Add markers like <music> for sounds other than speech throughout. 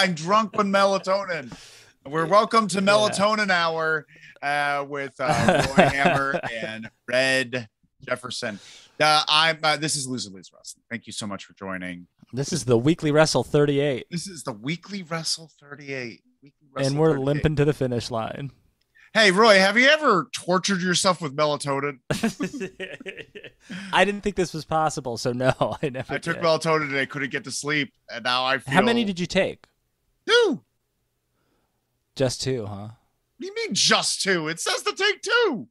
I'm drunk with melatonin. We're welcome to Melatonin Hour uh, with uh, Roy <laughs> Hammer and Red Jefferson. Uh, I'm. Uh, this is Loser Lose Wrestling. Thank you so much for joining. This is the weekly wrestle 38, This is the weekly Wrestle 38. Weekly and we're 38. limping to the finish line. Hey, Roy, have you ever tortured yourself with melatonin? <laughs> I didn't think this was possible, so no, <laughs> I never. I took did. melatonin and I couldn't get to sleep, and now I feel. How many did you take? Two? Just two, huh? What do you mean just two? It says to take two.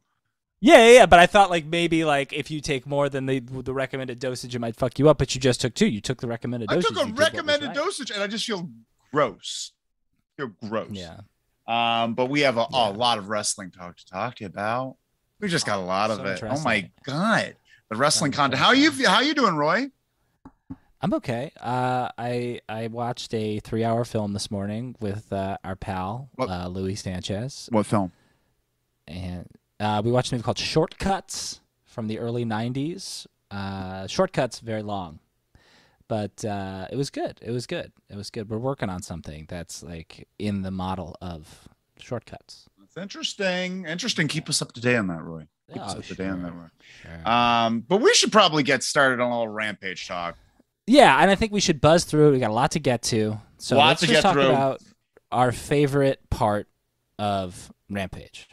Yeah, yeah, yeah, but I thought like maybe like if you take more than the the recommended dosage, it might fuck you up. But you just took two. You took the recommended I dosage. took a did what was recommended dosage, and I just feel gross. I feel gross. Yeah. Um, but we have a, Yeah. a lot of wrestling talk to talk about. We just got a lot of it. Oh my god, the wrestling content. How you how you doing, Roy? I'm okay. Uh, I I watched a three hour film this morning with uh, our pal uh, Louis Sanchez, What film? and uh, we watched a movie called Shortcuts from the early '90s. Uh, Shortcuts very long, but uh, it was good. It was good. It was good. We're working on something that's like in the model of Shortcuts. That's interesting. Interesting. Keep us up to date on that, Roy. Keep us Oh, up to date on that, Roy. sure. Um, but we should probably get started on a little rampage talk. Yeah, and I think we should buzz through. We got a lot to get to. So Lot let's to just get talk through. about our favorite part of Rampage.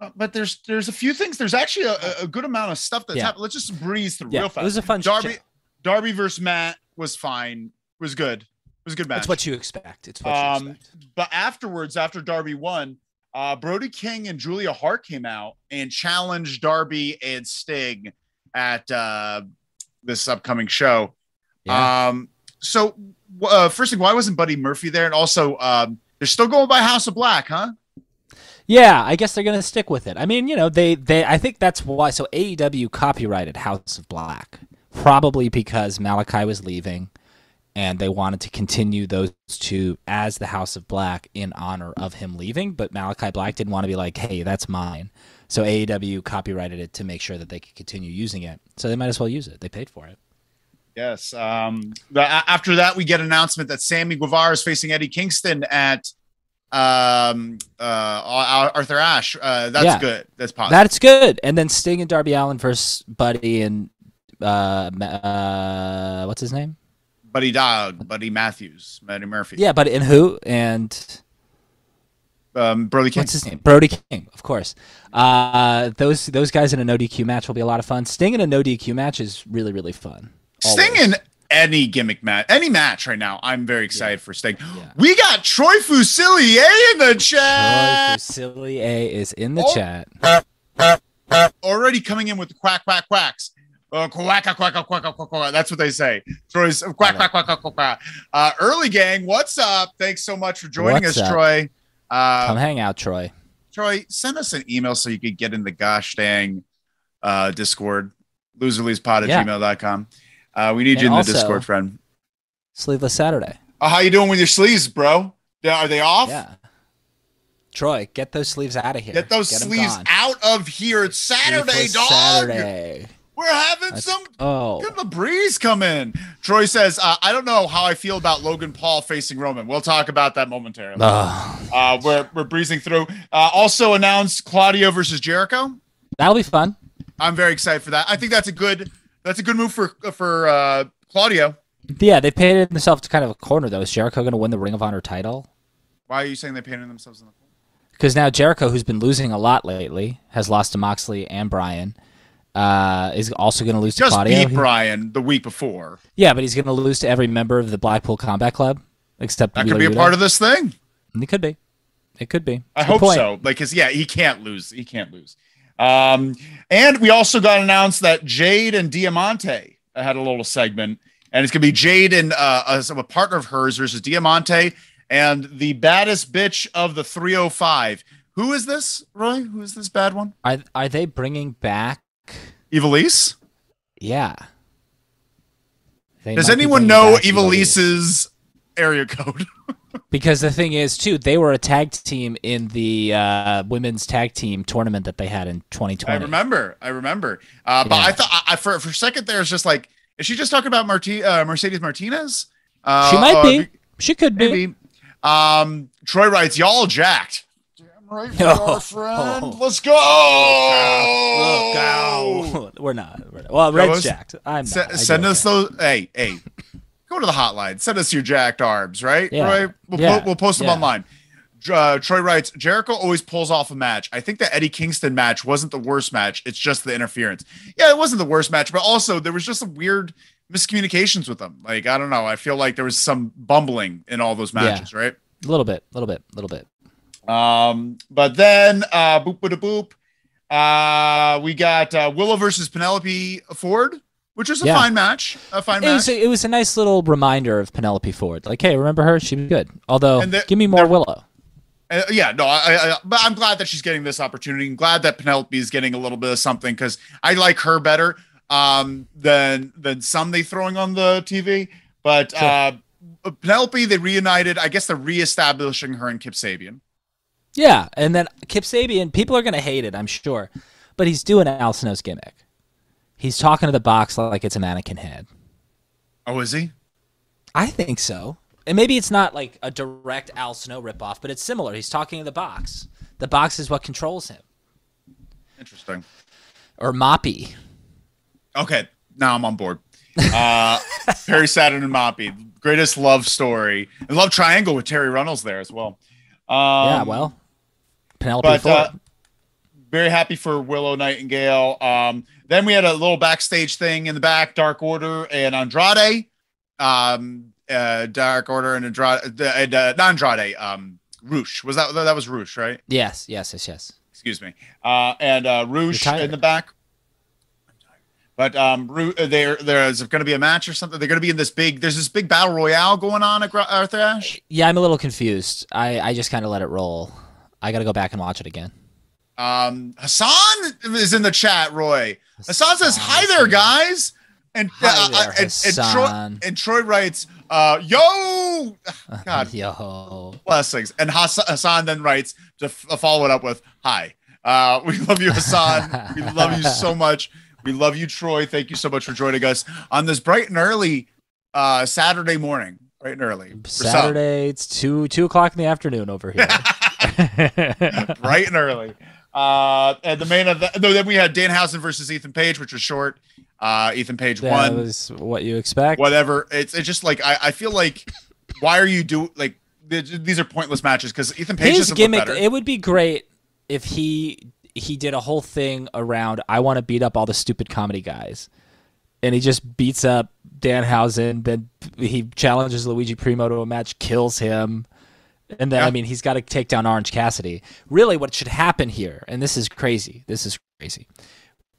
Uh, But there's there's a few things. There's actually a, a- a good amount of stuff that's Yeah. happened. Let's just breeze through Yeah, real it was a fun Darby chat. Darby versus Matt was fine. Was good. It was a good match. It's what you expect. It's what Um, you expect. but afterwards, after Darby won, uh, Brody King and Julia Hart came out and challenged Darby and Sting at uh, this upcoming show. Yeah. Um, so, uh, first thing, why wasn't Buddy Murphy there? And also, um, they're still going by House of Black, huh? yeah, I guess they're gonna stick with it. I mean, you know, they they I think that's why. So AEW copyrighted House of Black, probably because Malakai was leaving, and they wanted to continue those two as the House of Black in honor of him leaving. But Malakai Black didn't want to be like, hey, that's mine. So AEW copyrighted it to make sure that they could continue using it. So they might as well use it. They paid for it. Yes. Um, the, after that, we get announcement that Sammy Guevara is facing Eddie Kingston at um, uh, Arthur Ashe. Uh, that's Yeah. good. That's positive. That's good. And then Sting and Darby Allin versus Buddy and uh, uh what's his name? Buddy Dog, Buddy Matthews, Buddy Murphy. Yeah, Buddy and who and Um, Brody King. what's his name? Brody King, of course. Uh, those those guys in a no DQ match will be a lot of fun. Sting in a no DQ match is really really fun. Sting Always. in any gimmick match, any match right now. I'm very excited for Sting. Yeah. We got Troy Fusilier in the chat. Troy. Fusilier A is in the Oh. chat. Already coming in with the quack, quack, quacks. Uh, quack, quack, quack, quack, quack, quack, quack. That's what they say. Troy's uh, quack, quack, quack, quack, quack, quack. Uh, early gang, what's up? Thanks so much for joining What's us, up? Troy. Uh, Come hang out, Troy. Troy, send us an email so you could get in the gosh dang uh, Discord, loserleespod at Yeah. gmail.com. Uh, we need you in And the Discord, friend. Sleeveless Saturday. Oh, how you doing with your sleeves, bro? Are they off? Yeah. Troy, get those sleeves out of here. Get those 'em sleeves out of here. It's Saturday, Sleeveless dog. Saturday. We're having Let's some Oh. Get the breeze come in. Troy says, uh, I don't know how I feel about Logan Paul facing Roman. We'll talk about that momentarily. Oh. Uh, we're, we're breezing through. Uh, also announced Claudio versus Jericho. That'll be fun. I'm very excited for that. I think that's a good that's a good move for for uh, Claudio. Yeah, they painted themselves to kind of a corner though. Is Jericho going to win the Ring of Honor title? Why are you saying they painted themselves in the Because now Jericho, who's been losing a lot lately, has lost to Moxley and Brian. Uh, is also going to lose to Just Claudio. beat He- Brian the week before. yeah, but he's going to lose to every member of the Blackpool Combat Club, except That could be a part of this thing. It could be. It could be. I hope point. so. Like, cause yeah, he can't lose. He can't lose. Um, and we also got announced that Jade and Diamante had a little segment, and it's gonna be Jade and uh, a, a partner of hers versus Diamante and the baddest bitch of the 305. Who is this, Roy? Who is this bad one? Are are they bringing back? Ivelisse? Yeah. They Does anyone know Ivelisse's area code? <laughs> Because the thing is, too, they were a tag team in the uh, women's tag team tournament that they had in 2020. I remember. I remember. Uh, but I thought I, I, for for a second there, it's just like, is she just talking about Marti- uh, Mercedes Martinez? Uh, She might uh, be. She could be. Um, Troy writes, y'all jacked. Damn right, we <laughs> Oh. are, friend. <laughs> Let's go. Look out. We're not. We're not. Well, Red Fellas, jacked. I'm not. Se- I send us that. those. Hey, hey, go to the hotline. Send us your jacked arbs, right? Yeah. Roy? We'll, Yeah. po- we'll post them Yeah. online. Uh, Troy writes, Jericho always pulls off a match. I think the Eddie Kingston match wasn't the worst match. It's just the interference. Yeah, it wasn't the worst match, but also there was just some weird miscommunications with them. Like, I don't know. I feel like there was some bumbling in all those matches, right? A little bit. A little bit. A little bit. Um, but then uh boop boop boop. Uh we got uh Willow versus Penelope Ford, which was a Yeah. fine match. A fine It match. was, a, it was a nice little reminder of Penelope Ford. Like, hey, remember her? She was good. Although, the- give me more Willow. Uh, yeah, no, I, I, but I'm glad that she's getting this opportunity. I'm glad that Penelope is getting a little bit of something because I like her better um, than than some they throwing on the TV. But Sure. uh, Penelope, they reunited. I guess they're reestablishing her and Kip Sabian. Yeah, and then Kip Sabian, people are gonna hate it, I'm sure, but he's doing Al Snow's gimmick. He's talking to the box like it's a mannequin head. Oh, is he? I think so. And maybe it's not like a direct Al Snow ripoff, but it's similar. He's talking to the box. The box is what controls him. Interesting. Or Moppy. Okay, now I'm on board. Uh, <laughs> Perry Saturn and Moppy, greatest love story and love triangle with Terri Runnels there as well. Um, yeah, well, Penelope but uh, very happy for Willow Nightingale. Um, then we had a little backstage thing in the back, Dark Order and Andrade. Um, uh, Dark Order and Andrade, uh, and, uh, not Andrade. Um, Rush was that that was Rush, right? yes, yes, yes, yes. Excuse me. Uh, and uh, Rush in the back. But um, uh, there there's going to be a match or something. They're going to be in this big. There's this big battle royale going on at Arthur Ashe. Yeah, I'm a little confused. I, I just kind of let it roll. I got to go back and watch it again. Um, Hassan is in the chat. Roy Hassan says, "Hi there, guys." And uh, there, and, and Troy and Troy writes, uh, "Yo, <laughs> God Yo. blessings." And Hassan, Hassan then writes to f- follow it up with, "Hi, uh, we love you, Hassan. we love you so <laughs> much. We love you, Troy. Thank you so much for joining us on this bright and early uh, Saturday morning. Bright and early. Saturday, it's two two o'clock in the afternoon over here. <laughs> bright and early. Uh, and the main of the, no, then we had Dan Danhausen versus Ethan Page, which was short. Uh, Ethan Page that won. was what you expect. whatever. It's it's just like I, I feel like why are you do like th- these are pointless matches because Ethan Page His gimmick, it would be great if he he did a whole thing around I want to beat up all the stupid comedy guys. And he just beats up Danhausen, then he challenges Luigi Primo to a match, kills him. And then Yeah. I mean he's got to take down Orange Cassidy. Really what should happen here, and this is crazy. This is crazy.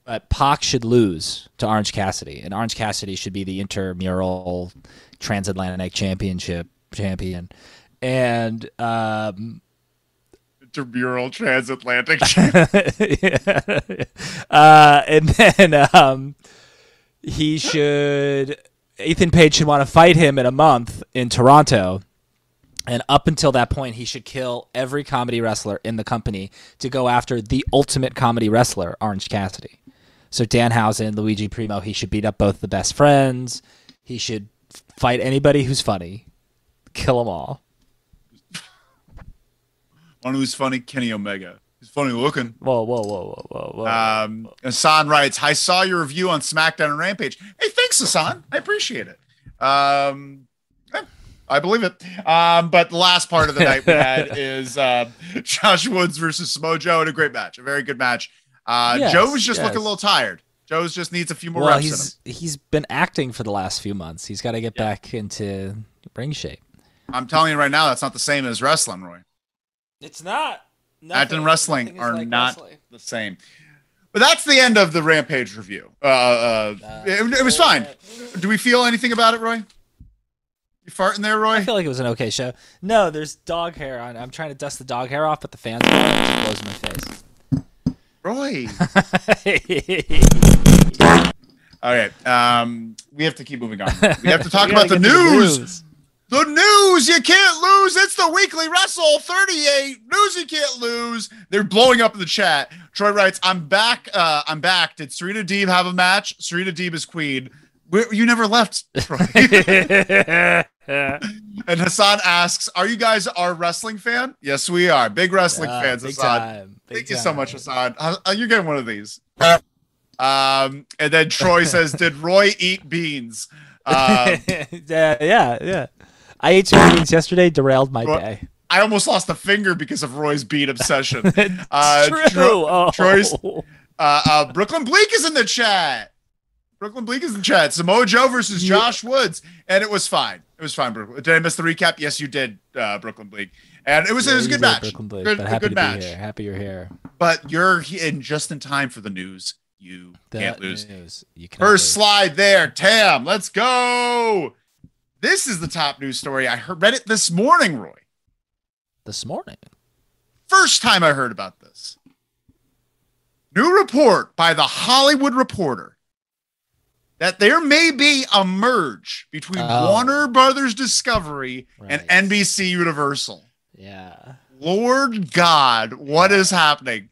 But Pac should lose to Orange Cassidy, and Orange Cassidy should be the intramural transatlantic championship champion. And um, Intermural transatlantic. <laughs> uh, and then um, he should Ethan Page should want to fight him in a month in Toronto. And up until that point, he should kill every comedy wrestler in the company to go after the ultimate comedy wrestler, Orange Cassidy. So Danhausen, Luigi Primo, he should beat up both the best friends. He should fight anybody who's funny, kill them all. One who's funny, Kenny Omega. He's funny looking. Whoa, whoa, whoa, whoa, whoa, whoa. Um, Hassan writes, I saw your review on SmackDown and Rampage. Hey, thanks, Hassan. I appreciate it. Um, I believe it. Um, but the last part of the night we <laughs> had is uh, Josh Woods versus Mojo in a great match, a very good match. Uh, Yes, Joe was just yes. looking a little tired. Joe's just needs a few more well, reps in him. he's he's been acting for the last few months. He's got to get Yeah. back into ring shape. I'm telling you right now, that's not the same as wrestling, Roy. It's not. Acting and wrestling are not the same. But that's the end of the Rampage review. Uh, uh, it, it was fine. Do we feel anything about it, Roy? You farting there, Roy? I feel like it was an okay show. No, there's dog hair on. I'm trying to dust the dog hair off, but the fans are blows in my face. Roy. <laughs> All right. Um, we have to keep moving on. <laughs> We have to talk about the news. The news you can't lose. It's the weekly wrestle 38. News you can't lose. They're blowing up in the chat. Troy writes, I'm back. Uh, I'm back. Did Serena Deeb have a match? Serena Deeb is queen. We, you never left. Troy. <laughs> and Hassan asks, "Are you guys our wrestling fan?" Yes, we are. Big wrestling Yeah, fans, big Hassan. time, big Thank you so much. Hassan. Uh, You're getting one of these. Um, and then Troy <laughs> says, "Did Roy eat beans?" Um, <laughs> yeah, yeah, yeah. I ate two beans yesterday, derailed my Well, day. I almost lost a finger because of Roy's bean obsession. <laughs> Uh, true. Tro- oh. Troy's- Uh, uh, Brooklyn Bleak is in the chat. Brooklyn Bleak is in chat. Samoa Joe versus Yeah. Josh Woods, and it was fine. It was fine. Brooklyn. Did I miss the recap? Yes, you did, uh, Brooklyn Bleak, and it was it was a good match. Brooklyn Blake, good but a happy good to match. Be here. Happy you're here. But you're in just in time for the news. You The can't lose. news. You cannot First lose. slide there, Tam. Let's go. This is the top news story. I heard, read it this morning, Roy. this morning. First time I heard about this. New report by the Hollywood Reporter that there may be a merge between Oh. Warner Brothers Discovery Right. and NBC Universal. Yeah. Lord God, what is happening?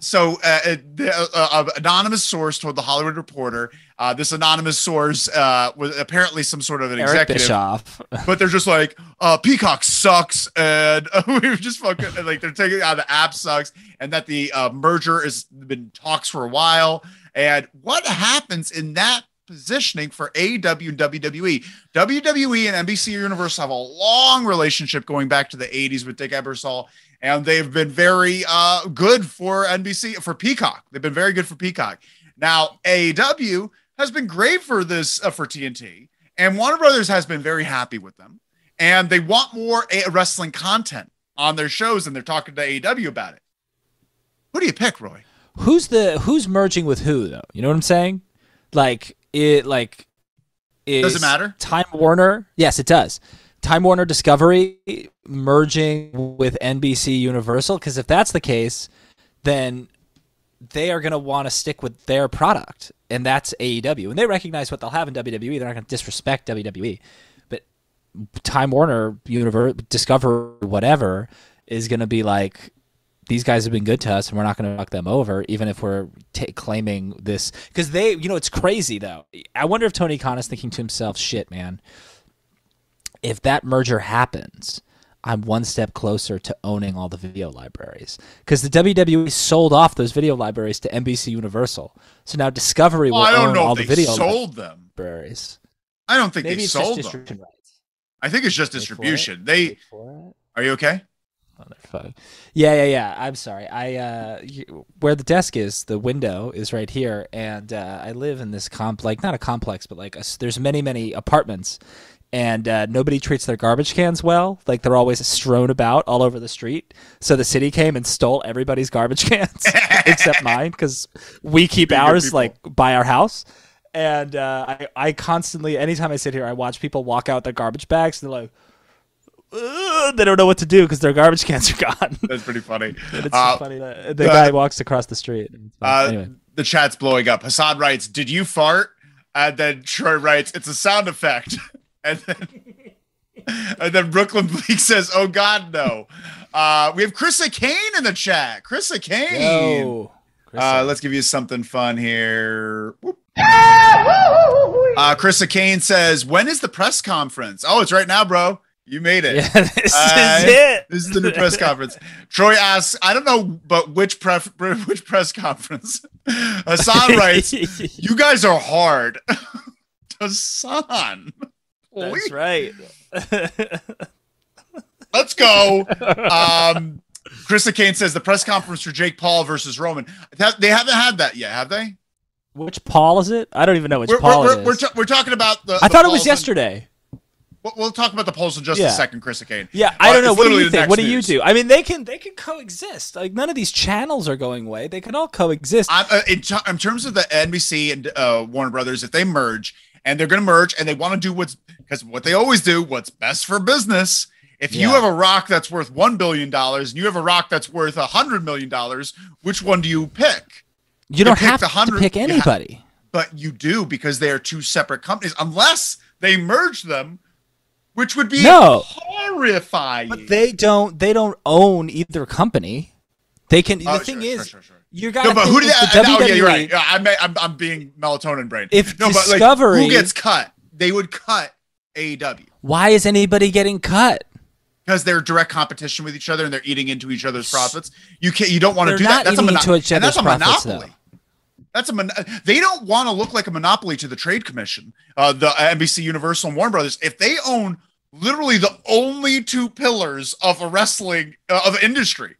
So, uh, uh, the uh, uh, anonymous source told the Hollywood Reporter. Uh, this anonymous source uh, was apparently some sort of an Eric executive Bischoff. but they're just like, uh, Peacock sucks, and <laughs> we've just fucking like they're taking out the app sucks, and that the uh, merger has been talks for a while. And what happens in that positioning for AEW and WWE? WWE and NBC Universal have a long relationship going back to the 80s with Dick Ebersol, and they've been very uh, good for NBC for Peacock. They've been very good for Peacock. Now AEW has been great for this uh, for TNT. And Warner Brothers has been very happy with them. And they want more a- wrestling content on their shows, and they're talking to AEW about it. Who do you pick, Roy? Who's the who's merging with who though? You know what I'm saying? Like it like is Does it matter? Time Warner? Yes, it does. Time Warner Discovery merging with NBC Universal because if that's the case, then they are going to want to stick with their product, and that's AEW. And they recognize what they'll have in WWE. They're not going to disrespect WWE, but Time Warner, Universe, Discover, whatever, is going to be like, these guys have been good to us, and we're not going to fuck them over, even if we're ta claiming this. Because they, you know, it's crazy though. I wonder if Tony Khan is thinking to himself, "Shit, man, if that merger happens." I'm one step closer to owning all the video libraries because the WWE sold off those video libraries to NBC Universal. So now Discovery will Well, I don't own know all if the they video sold them. libraries. I don't think Maybe they it's just sold them. distribution rights. I think it's just Wait for it. distribution. They it. are you okay? Motherfucker. Yeah, yeah, yeah. I'm sorry. I uh, where the desk is, the window is right here, and uh, I live in this comp, like not a complex, but like a there's many, many apartments, and uh, nobody treats their garbage cans well. Like they're always strewn about all over the street. So the city came and stole everybody's garbage <laughs> cans except mine because we keep ours people. like by our house. And uh, I, I constantly, anytime I sit here, I watch people walk out their garbage bags. And they're like, "Ugh," they don't know what to do because their garbage cans are gone. <laughs> That's pretty funny. <laughs> It's Uh, so funny that the uh, guy walks across the street. and. Uh, anyway, The chat's blowing up. Hassan writes, "Did you fart?" And then Troy writes, "It's a sound effect." <laughs> and then and then Brooklyn Bleak says, "Oh God, no." Uh, we have Krista Kane in the chat. Krista Kane. Yo, Uh, let's give you something fun here. Whoop. Uh, Krista Kane says, "When is the press conference?" Oh, it's right now, bro. You made it. yeah, <laughs> this Uh, is it. This is the new press conference. Troy asks, "I don't know, but which pref- <laughs> which press conference?" <laughs> Hassan writes, "You guys are hard." Hassan, That's right. let's go. Um, Krista Kane says the press conference for Jake Paul versus Roman. That- They haven't had that yet, have they? which Paul is it? I don't even know which We're, Paul we're, it we're, is. we're, talking about the. I the thought it was polls and- yesterday. We'll, we'll talk about the polls in just Yeah. a second, Chris Kane. Yeah, I Uh, don't know. What do you think? What do you news. do? I mean, they can they can coexist. Like none of these channels are going away. They can all coexist. Uh, in, t- in terms of the NBC and uh, Warner Brothers, if they merge and they're going to merge and they want to do what's because what they always do, what's best for business. If you have a rock that's worth one billion dollars and you have a rock that's worth a hundred million dollars, which one do you pick? you don't pick have the to pick you ha- anybody. But you do because they are two separate companies, unless they merge them, which would be No. horrifying. But they don't they don't own either company. They can. Oh, the thing sure, is, sure, sure, you got. No, but who did that? No, yeah, you're right. Yeah, I'm, I'm, I'm being melatonin brain. If no, but like, Discovery- who gets cut? They would cut AEW Why is anybody getting cut? because they're direct competition with each other and they're eating into each other's profits. You can't. You don't want to do that. That's a, mono- each and that's a other's profits, monopoly. That's a mon- they don't want to look like a monopoly to the trade commission, uh, the NBC Universal and Warner Brothers. If they own literally the only two pillars of a wrestling uh, of industry,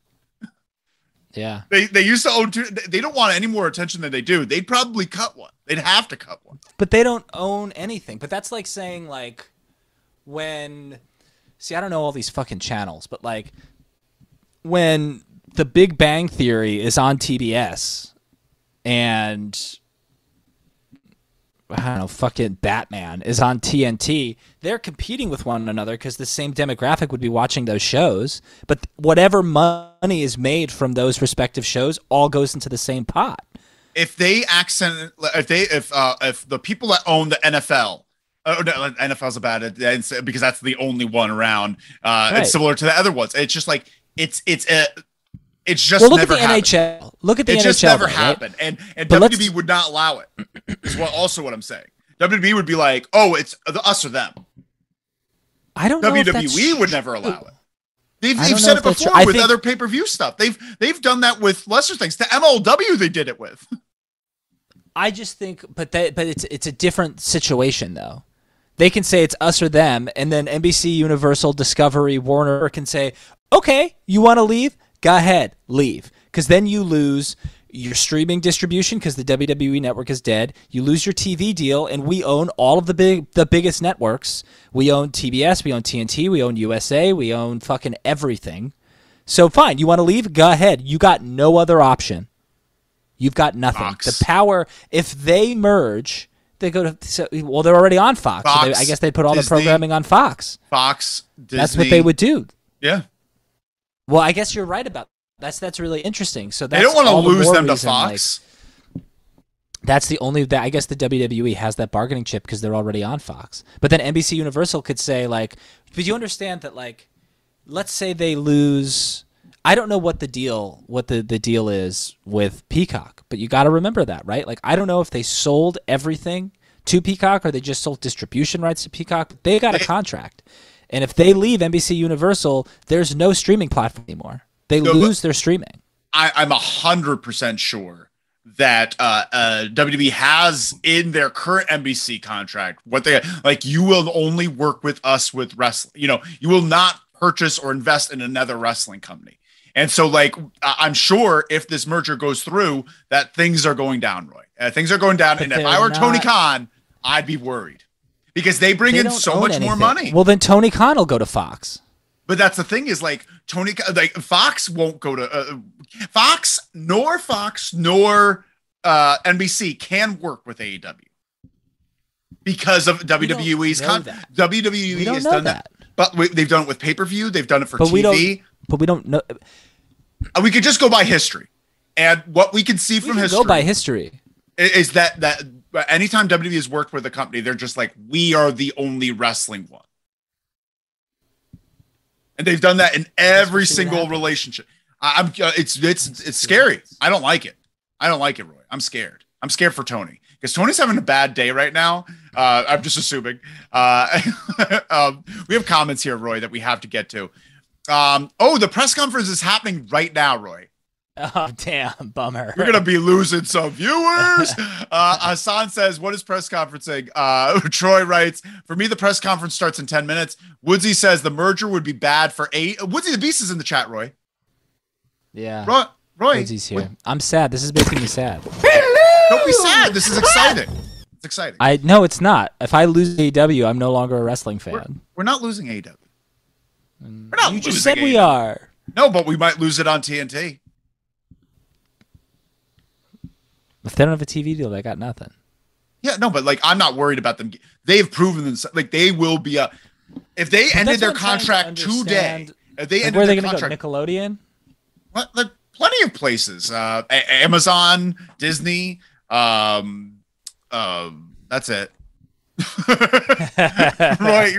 Yeah. they they used to own two. They don't want any more attention than they do. They'd probably cut one. They'd have to cut one. But they don't own anything. But that's like saying like when see, I don't know all these fucking channels, but like when the Big Bang Theory is on TBS and I don't know, fucking Batman is on TNT. They're competing with one another because the same demographic would be watching those shows. But whatever money is made from those respective shows all goes into the same pot. If they accent, if they if uh if the people that own the NFL. Oh, no, NFL's a bad it's because that's the only one around. Uh, Right. It's similar to the other ones. It's just like it's it's a it's just Well, look at the happened. NHL. Look at the it NHL. It just never though, right? happened, and and But let's- WWE would not allow it. Is what also what I'm saying. WWE would be like, oh, it's the us or them. I don't know. if that's WWE would never allow it. They've, they've said it before with think- other pay per view stuff. They've they've done that with lesser things. The MLW they did it with. I just think, but that, but it's it's a different situation though. They can say it's us or them, and then NBC, Universal, Discovery, Warner can say, "Okay, you want to leave? Go ahead, leave." Because then you lose your streaming distribution because the WWE network is dead. You lose your TV deal, and we own all of the big the biggest networks. We own TBS, we own TNT, we own USA, we own fucking everything. So fine, you want to leave? Go ahead. You got no other option. You've got nothing. Fox. The power, if they merge, they go to. So, well, they're already on Fox. so they- I guess they'd put all the programming on Fox. Fox, Disney. That's what they would do. Yeah, Well, I guess you're right about that's that's really interesting. So that's they don't want to the lose more them to reason, like, Fox. that's the only that I guess the WWE has that bargaining chip because they're already on Fox. But then NBC Universal could say like, but you understand that like, let's say they lose. I don't know what the deal what the, the deal is with Peacock, but you got to remember that, right? Like I don't know if they sold everything to Peacock or they just sold distribution rights to Peacock. But they got a contract. And if they leave NBC Universal, there's no streaming platform anymore. They No, lose their streaming. I, I'm a hundred percent sure that uh, uh, WWE has in their current NBC contract what they like. You will only work with us with wrestling. You know, you will not purchase or invest in another wrestling company. And so, like, I'm sure if this merger goes through, that things are going down, Roy. Uh, things are going down. But and if I were Tony Khan, I'd be worried because they bring They in so much more money. Well, then Tony Khan will go to Fox. But that's the thing is like Tony, like Fox won't go to uh, Fox, nor Fox, nor uh, NBC can work with AEW because of WWE's con- WWE We has done that. but we, they've done it with pay per view. They've done it for But TV. we. But we don't know. Uh, we could just go by history, and what we can see We from can history go by history. is that that anytime WWE has worked with a company, they're just like we are the only wrestling one, and they've done that in every we'll see what single relationship. I, I'm uh, it's it's it's scary. I don't like it. I don't like it, Roy. I'm scared. I'm scared for Tony because Tony's having a bad day right now. Uh, I'm just assuming. Uh, <laughs> um, we have comments here, Roy, that we have to get to. Um, oh, the press conference is happening right now, Roy. <laughs> Oh damn, bummer. We're gonna be losing some viewers. <laughs> Uh, Hassan says, "What is press conferencing?" Uh, <laughs> Troy writes, "For me, the press conference starts in ten minutes." Woodsy says the merger would be bad for eight. Woodsy the Beast is in the chat. Roy, yeah. Roy, Roy, Woodsy's here. I'm sad. This is making me sad. don't be sad. This is exciting. It's exciting. I no, it's not. If I lose AEW, I'm no longer a wrestling We're, fan. we're not losing AEW. We're not You just said we are. No, but we might lose it on TNT. If they don't have a TV deal, they got nothing. Yeah, no, but like I'm not worried about them. They've proven themselves. Like they will be a. If they ended their what to contract today, if they Like, ended where are they their going to go? contract, Nickelodeon? What, like, plenty of places. Uh, A- Amazon, Disney. Um, um, that's it. <laughs> <laughs> right.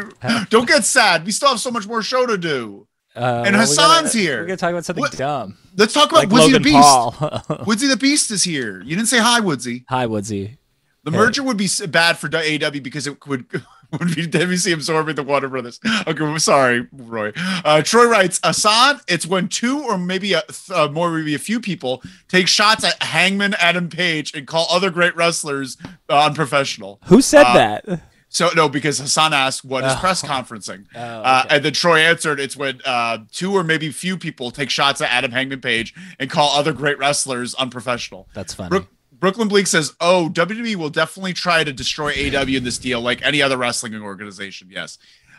Don't get sad. We still have so much more show to do. Uh, And we Hassan's gotta- here. We're gonna talk about something What- dumb, Let's talk about like Woodsy Logan the Beast. <laughs> Woodsy the Beast is here. You didn't say hi, Woodsy. Hi, Woodsy. The Hey. merger would be bad for AW because it would <laughs> would be <laughs> WC absorbing the Warner Brothers. Okay, well, sorry, Roy. Uh, Troy writes, Assad, it's when two or maybe a uh, more, maybe a few people take shots at Hangman Adam Page and call other great wrestlers uh, unprofessional. Who said Uh, that? So no, because Hassan asked, "What is Oh. press conferencing?" Oh, Uh, and then Troy answered, "It's when uh, two or maybe few people take shots at Adam Hangman Page and call other great wrestlers unprofessional." That's funny. Brook, Brooklyn Bleak says, "Oh, WWE will definitely try to destroy AW in this deal, like any other wrestling organization." Yes.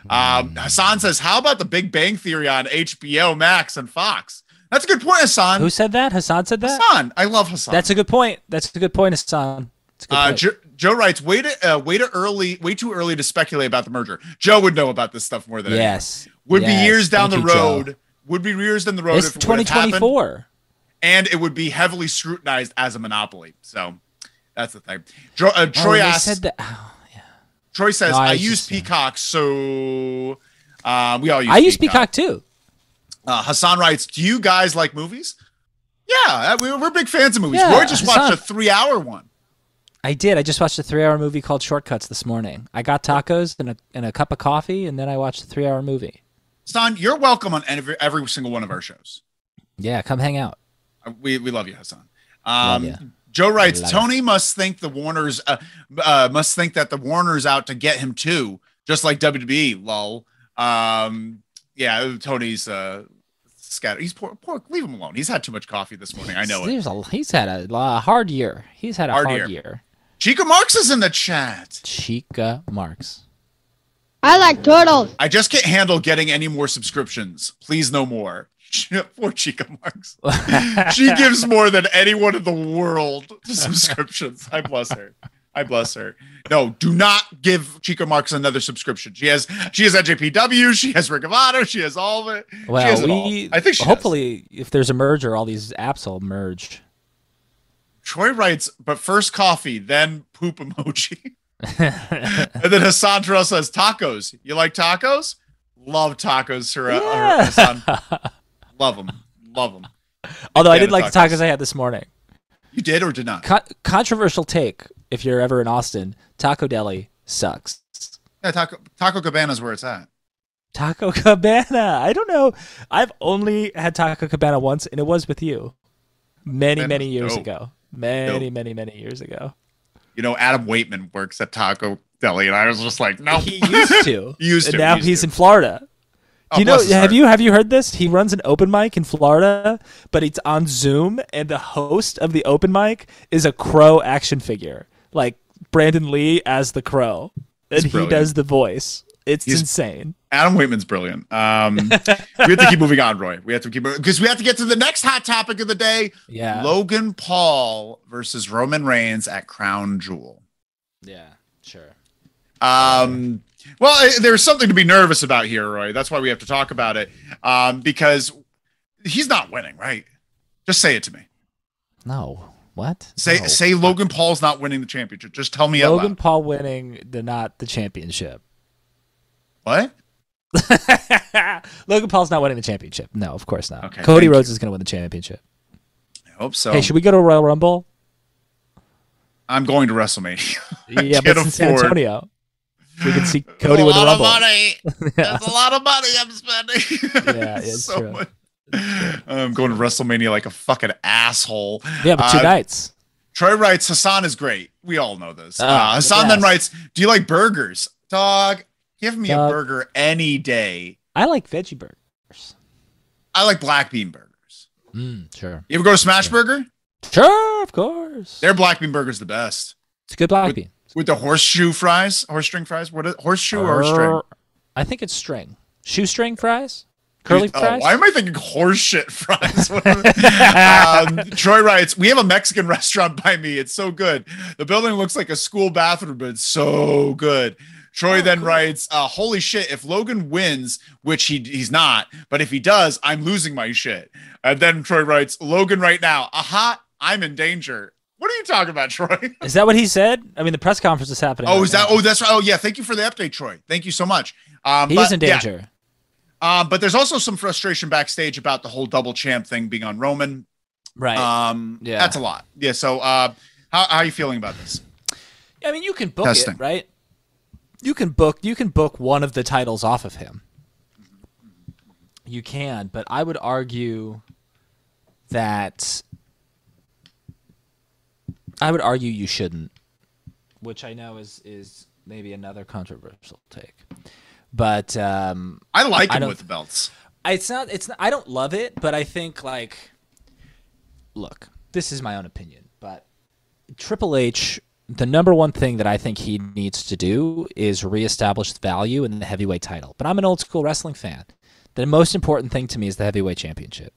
Um, Hassan says, "How about the Big Bang Theory on HBO Max and Fox?" That's a good point, Hassan. Who said that? Hassan said that. Hassan? I love Hassan. That's a good point. That's a good point, Hassan. It's a good Uh, point. Joe, Joe writes, "Way to uh, way to early, way too early to speculate about the merger." Joe would know about this stuff more than anyone. yes. Would Yes. be years down Thank the you, Joe. road. Would be years down the road It's if it would have happened, 2024. and it would be heavily scrutinized as a monopoly. So that's the thing. Dro- uh, Oh, Troy they asks. said that. oh, yeah. Troy says, No, I "I use Peacock, so uh, we all use." I use Peacock too. Uh, Hassan writes, "Do you guys like movies?" Yeah, uh, we- we're big fans of movies. Yeah, Roy just watched a three-hour one. I did. I just watched a three-hour movie called Shortcuts this morning. I got tacos and a and a cup of coffee, and then I watched a three-hour movie. Hassan, you're welcome on every, every single one of our shows. Yeah, come hang out. Uh, We we love you, Hassan. Love Um, ya. Joe writes, Love. Tony must think the Warners uh, uh, must think that the Warners out to get him too, just like WWE. Lol. Um, yeah, Tony's uh, scattered. He's poor, poor. Leave him alone. He's had too much coffee this morning. I know it. A, he's had a, la- hard year. He's had a Hard hard, year. year. Chica Marks is in the chat. Chica Marks. I like turtles. I just can't handle getting any more subscriptions. Please, no more. <laughs> Poor Chica Marks. <laughs> she gives more than anyone in the world to subscriptions. I bless her. I bless her. No, do not give Chica Marks another subscription. She has she has NJPW, she has Ring of Honor, she has all of it. she has Well, it all. we I think she does. hopefully if there's a merger, all these apps will merge. Troy writes, but first coffee, then poop emoji. <laughs> <laughs> and then Hassan Terrell says, tacos. You like tacos? Love tacos, Terrell. Uh, yeah. Hassan. Love them. Love them. Although I did like the tacos. tacos I had this morning. You did or did not? Con- controversial take. If you're ever in Austin, Taco Deli sucks. Yeah, Taco Taco Cabana's where it's at. Taco <laughs> Cabana. I don't know. I've only had Taco Cabana once, and it was with you, many That many years dope. ago. Many Dope. many many years ago. You know, Adam Waitman works at Taco Deli, and I was just like, no. He used to. <laughs> He used and to, now used he's to. in Florida. Oh, Do you know? Have you have you heard this? He runs an open mic in Florida, but it's on Zoom, and the host of the open mic is a crow action figure, like Brandon Lee as the crow, and he does the voice. It's He's- insane. Adam Waitman's brilliant. Um, <laughs> we have to keep moving on, Roy. We have to keep because we have to get to the next hot topic of the day: Yeah. Logan Paul versus Roman Reigns at Crown Jewel. Yeah. Sure. Um, well, there's something to be nervous about here, Roy. That's why we have to talk about it. Um, because he's not winning, right? Just say it to me. No. What? Say No. say Logan Paul's not winning the championship. Just tell me Logan. Paul winning the not the championship. What? <laughs> Logan Paul's not winning the championship. No, of course not. Okay, Cody Rhodes is going to win the championship. I hope so. Hey, should we go to Royal Rumble? I'm going to WrestleMania. <laughs> Yeah, but it's in San Antonio. We can see <laughs> Cody a win the lot of money. Yeah. There's a lot of money I'm spending. Yeah, it's so true. much. I'm going to WrestleMania like a fucking asshole. Yeah, but two Uh, nights. Troy writes Hassan is great. We all know this. Uh, the Hassan then writes, "Do you like burgers, dog? Give me Dog. a burger any day. I like veggie burgers. I like black bean burgers. Mm, sure. You ever go to Smash Burger? Sure, of course. Their black bean burger's the best It's a good black bean. with the horseshoe fries, horsestring fries. What is horseshoe or string? Er, I think it's string. Shoestring fries? Curly oh, fries? why am I thinking horseshit fries? <laughs> um, Troy writes, We have a Mexican restaurant by me. It's so good. The building looks like a school bathroom, but it's so good. Troy Oh, then cool. writes, uh, Holy shit, if Logan wins, which he he's not, but if he does, I'm losing my shit. And then Troy writes, Logan right now, aha, I'm in danger. What are you talking about, <laughs> Troy? Is that what he said? I mean, the press conference is happening. Oh, right is that? now. Oh, that's right. Oh, yeah. Thank you for the update, Troy. Thank you so much. Um, He but, is in yeah, danger. Um, but there's also some frustration backstage about the whole double champ thing being on Roman. Right. Um, Yeah. that's a lot. Yeah. So, uh, how, how are you feeling about this? I mean, you can book Testing. it, right? You can book you can book one of the titles off of him. You can, but I would argue that I would argue you shouldn't, which I know is is maybe another controversial take. But um, I like I him with the belts. it's not it's not, I don't love it, but I think like look, this is my own opinion, but Triple H the number one thing that I think he needs to do is reestablish value in the heavyweight title. But I'm an old school wrestling fan. The most important thing to me is the heavyweight championship.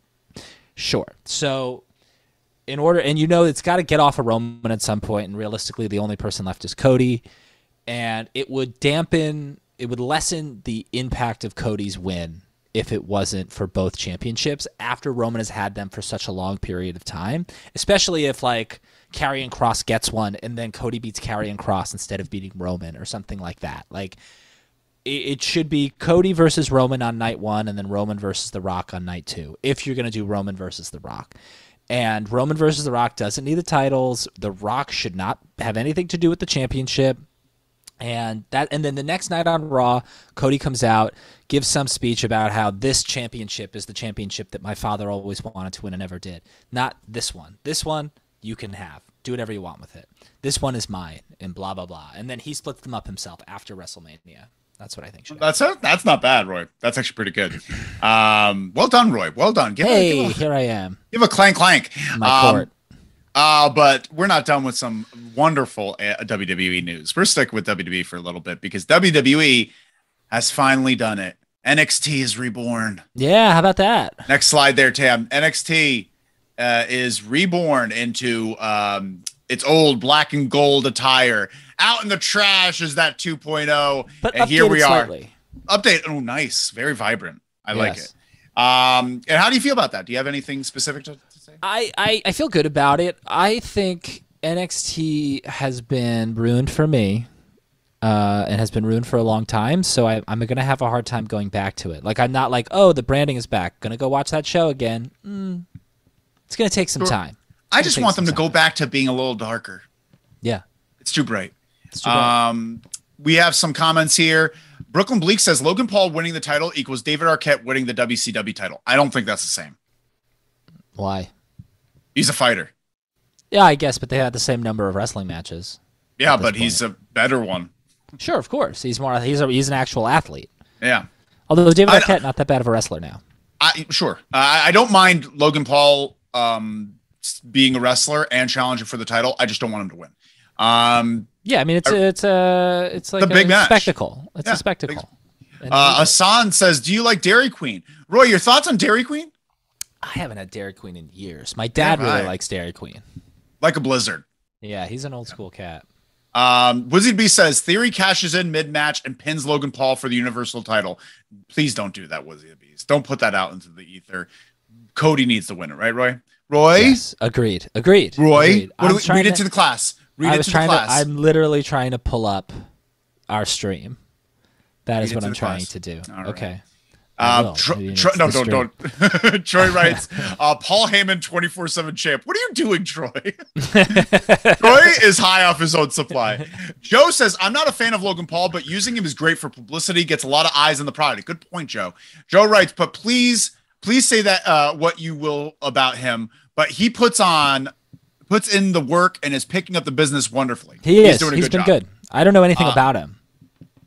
Sure. So in order and you know it's got to get off of Roman at some point and realistically the only person left is Cody and it would dampen it would lessen the impact of Cody's win if it wasn't for both championships after Roman has had them for such a long period of time, especially if like Karrion Kross gets one and then Cody beats Karrion Kross instead of beating Roman or something like that. Like it, it should be Cody versus Roman on night 1 and then Roman versus The Rock on night 2 if you're to do Roman versus The Rock. And Roman versus The Rock doesn't need the titles. The Rock should not have anything to do with the championship. And that and then the next night on Raw, Cody comes out, gives some speech about how this championship is the championship that my father always wanted to win and never did. Not this one. This one you can have. Do whatever you want with it. This one is mine and blah blah blah. And then he splits them up himself after WrestleMania. That's what I think should. That's it. That's not bad, Roy. That's actually pretty good. <clears throat> Um, well done, Roy. Well done. Give, a, Hey, give, a, here I am. give a clank clank. My Um, court. Uh, but we're not done with some wonderful uh, WWE news. We're sticking with WWE for a little bit because WWE has finally done it. NXT is reborn. Yeah, how about that? Next slide there, Tam. NXT uh, is reborn into um, its old black and gold attire. Out in the trash is that 2.0. But and here we are. slightly. Update. Oh, nice. Very vibrant. I like it. Um, and how do you feel about that? Do you have anything specific to, to say? I, I, I feel good about it. I think NXT has been ruined for me, uh, and has been ruined for a long time. So I, I'm gonna have a hard time going back to it. Like I'm not like, oh, the branding is back. Gonna go watch that show again. Mm, it's gonna take some time. I just want them to some go back to being a little darker. Yeah. It's too bright. It's too bad. Um, we have some comments here. Brooklyn Bleak says Logan Paul winning the title equals David Arquette winning the WCW title. I don't think that's the same. Why? He's a fighter. Yeah, I guess, but they had the same number of wrestling matches. Yeah, but he's a better one. Sure, of course. He's more. He's a, he's an actual athlete. Yeah. Although David I- Arquette not that bad of a wrestler now. I sure. Uh, I I don't mind Logan Paul um being a wrestler and challenging for the title. I just don't want him to win. Um Yeah, I mean it's a, it's a it's like The big a match. spectacle. It's Yeah, a spectacle. And uh Asan says, "Do you like Dairy Queen?" Roy, your thoughts on Dairy Queen? I haven't had Dairy Queen in years. My dad Yeah, really right. likes Dairy Queen. Like a blizzard. Yeah, he's an old school cat. Um, Wizzy B says Theory cashes in mid match and pins Logan Paul for the Universal title. Please don't do that, Wizzy Bees. Don't put that out into the ether. Cody needs the winner, right, Roy? Roy, Yes, agreed. Agreed. Roy, Agreed. what do I'm we, trying read it to- to the class. Read I it was to trying the to. class. I'm literally trying to pull up our stream. That is Read it what I'm trying class. to do. All right. Okay. I Um. Tro- Tro- no, don't, don't. <laughs> Troy <laughs> writes, uh, Paul Heyman 24 7 champ. What are you doing, Troy? <laughs> Troy is high off his own supply. Joe says, I'm not a fan of Logan Paul, but using him is great for publicity, gets a lot of eyes on the product. Good point, Joe. Joe writes, but please, please say that uh, what you will about him, but he puts on, puts in the work and is picking up the business wonderfully. He He's is. doing a He's good been job. good. I don't know anything Uh, about him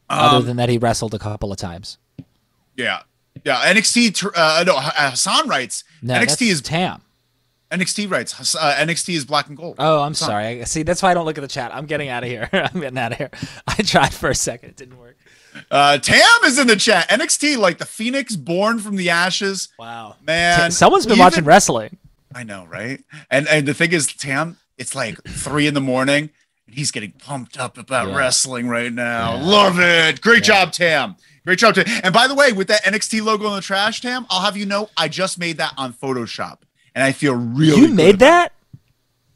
other Um, than that he wrestled a couple of times. Yeah. Yeah. NXT, uh, no, Hassan writes, No, NXT that's is Tam. NXT writes uh, NXT is black and gold. Oh, I'm Hassan. sorry. I, see, that's why I don't look at the chat. I'm getting out of here. <laughs> I'm getting out of here. I tried for a second. It didn't work. Uh, Tam is in the chat. NXT, like the Phoenix born from the ashes. Wow. Man, Someone's been even- watching wrestling. I know, right? And and the thing is, Tam, it's like three in the morning, and he's getting pumped up about Yeah. wrestling right now. Yeah. Love it. Great Yeah. job, Tam. Great job, Tam. And by the way, with that NXT logo in the trash, Tam, I'll have you know, I just made that on Photoshop, and I feel really. You good made about that?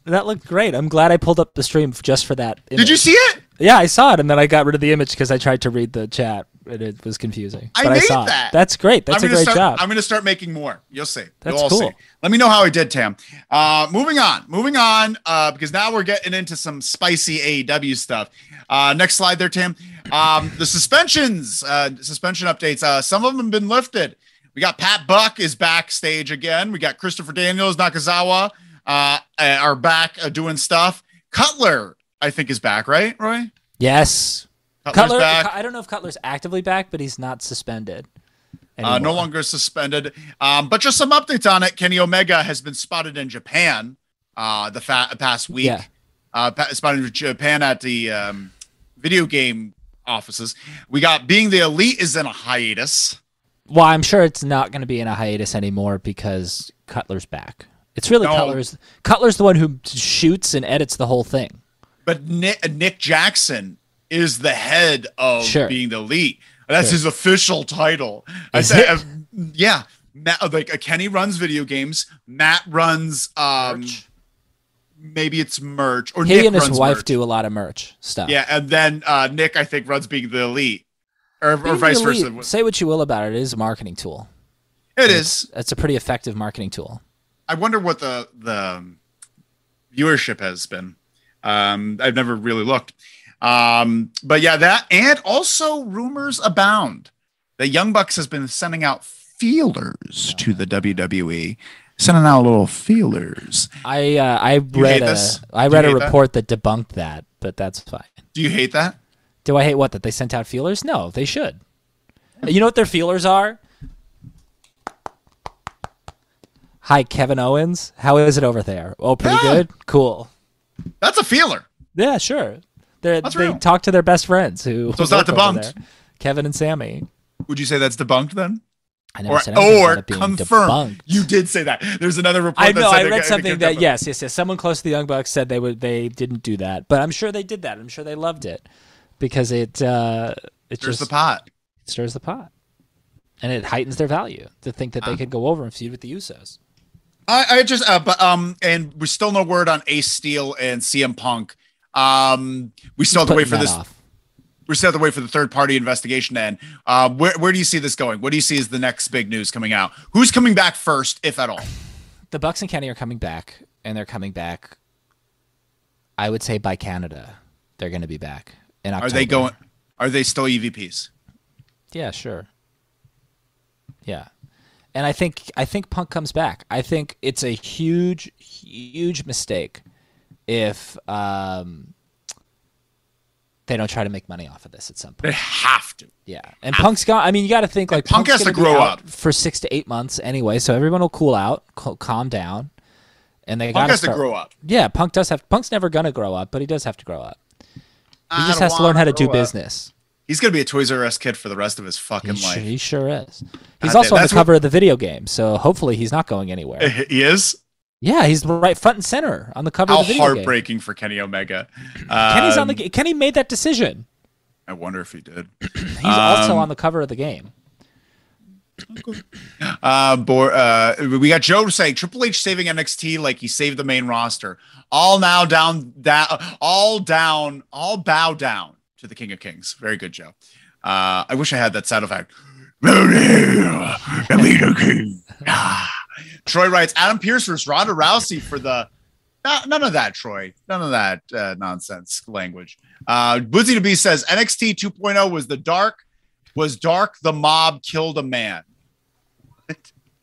That looked great. I'm glad I pulled up the stream just for that. it. Did you see it? Yeah, I saw it, and then I got rid of the image because I tried to read the chat. and it was confusing. I but made I saw it. that. That's great. That's a great start, job. I'm going to start making more. You'll see. That's You'll all cool. see. Let me know how I did, Tam. Uh, moving on. Moving on. Uh, because now we're getting into some spicy AEW stuff. Uh, next slide there, Tam. Um, the suspensions, uh, suspension updates. Uh, some of them have been lifted. We got Pat Buck is backstage again. We got Christopher Daniels, Nakazawa, uh, are back uh, doing stuff. Cutler, I think, is back, right, Roy? yes. Cutler's Cutler. back. I don't know if Cutler's actively back, but he's not suspended. Uh, no longer suspended. Um, but just some updates on it. Kenny Omega has been spotted in Japan uh, the fa- past week. Yeah. Uh, pa- spotted in Japan at the um, video game offices. We got Being the Elite is in a hiatus. Well, I'm sure it's not going to be in a hiatus anymore because Cutler's back. It's really No. Cutler's. Cutler's the one who shoots and edits the whole thing. But Nick, Nick Jackson is the head of Sure. Being the Elite. That's Sure. his official title. I Is said, it? uh, yeah. Matt, like uh, Kenny runs video games. Matt runs um, Merch. maybe it's merch or He Nick and his wife merch. do a lot of merch stuff. Yeah, and then uh, Nick, I think, runs being the elite, or, or vice elite, versa. Say what you will about it, it is a marketing tool. It is. It's a pretty effective marketing tool. I wonder what the the viewership has been. Um, I've never really looked. Um, but yeah, that and also rumors abound that Young Bucks has been sending out feelers to the WWE, sending out little feelers. I uh, I read a? I read a hate that? report that? debunked that, but that's fine. Do you hate that? Do I hate what that they sent out feelers? No, they should. You know what their feelers are? Hi, Kevin Owens. How is it over there? Oh, pretty Yeah. good. Cool. That's a feeler. Yeah, sure. They're, That's they real. talk to their best friends who. So it's not debunked? Kevin and Sammy. Would you say that's debunked then? I never Or, said or being confirmed? debunked. You did say that. There's another report. I that know. said I read they something that yes, yes, yes. Someone close to the Young Bucks said they would they didn't do that, but I'm sure they did that. I'm sure they loved it because it uh, it There's just the pot. stirs the pot, and it heightens their value to think that they Ah. could go over and feud with the Usos. I, I just, uh, but um, and we're still no word on Ace Steel and CM Punk. Um, we still have to wait for this. off. We still have to wait for the third party investigation to end. Uh, where where do you see this going? What do you see as the next big news coming out? Who's coming back first, if at all? The Bucks and Kenny are coming back, and they're coming back. I would say by Canada, they're going to be back in October. Are they going? Are they still EVPs? Yeah, sure. Yeah. And I think I think Punk comes back. I think it's a huge, huge mistake if um, they don't try to make money off of this at some point. They have to. Yeah, and Punk's got. I mean, you got to think like Punk Punk's has to grow up. for six to eight months anyway, so everyone will cool out, cal- calm down, and they got Punk has start. to grow up. Yeah, Punk does have. Punk's never gonna grow up, but he does have to grow up. He I just has to learn how to do up. business. He's gonna be a Toys R Us kid for the rest of his fucking He sure, life. he sure is. He's God also on the cover of the video game, so hopefully he's not going anywhere. <laughs> He is. yeah, he's right front and center on the cover How of the video game. heartbreaking for Kenny Omega. <clears throat> Kenny's on the Um, Kenny made that decision. I wonder if he did. <clears throat> He's also um, on the cover of the game. <clears throat> Uh, uh, we got Joe saying Triple H saving NXT like he saved the main roster. All now down, down, all down, all bow down to the King of Kings. Very good, Joe. Uh, I wish I had that sound effect. Troy writes Adam Pearce versus Ronda Rousey for the. No- none of that, Troy. None of that uh, nonsense language. Uh, Boozy to B says NXT 2.0 was the dark, was dark. The mob killed a man.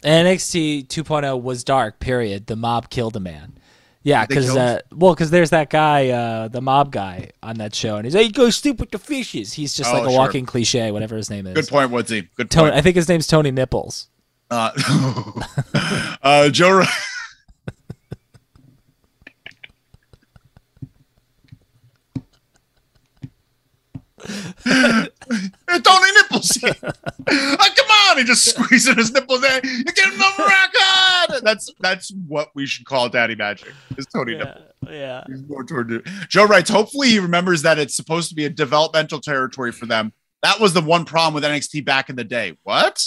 NXT 2.0 was dark. Period. The mob killed a man. Yeah, because uh, well, because there's that guy, uh, the mob guy on that show, and he's like, "Go sleep with the fishes." He's just Oh, like a sure. walking cliche, whatever his name is. Good point, Woodsy. Good Tony, point. I think his name's Tony Nipples. Uh, <laughs> uh, Joe. Ro- Tony Nipples. <laughs> oh, come on! He just <laughs> squeezing his nipples in. You're getting the record. That's that's what we should call Daddy Magic. Is Tony Nipples. yeah. He's more toward Joe writes. Hopefully, he remembers that it's supposed to be a developmental territory for them. That was the one problem with NXT back in the day. What?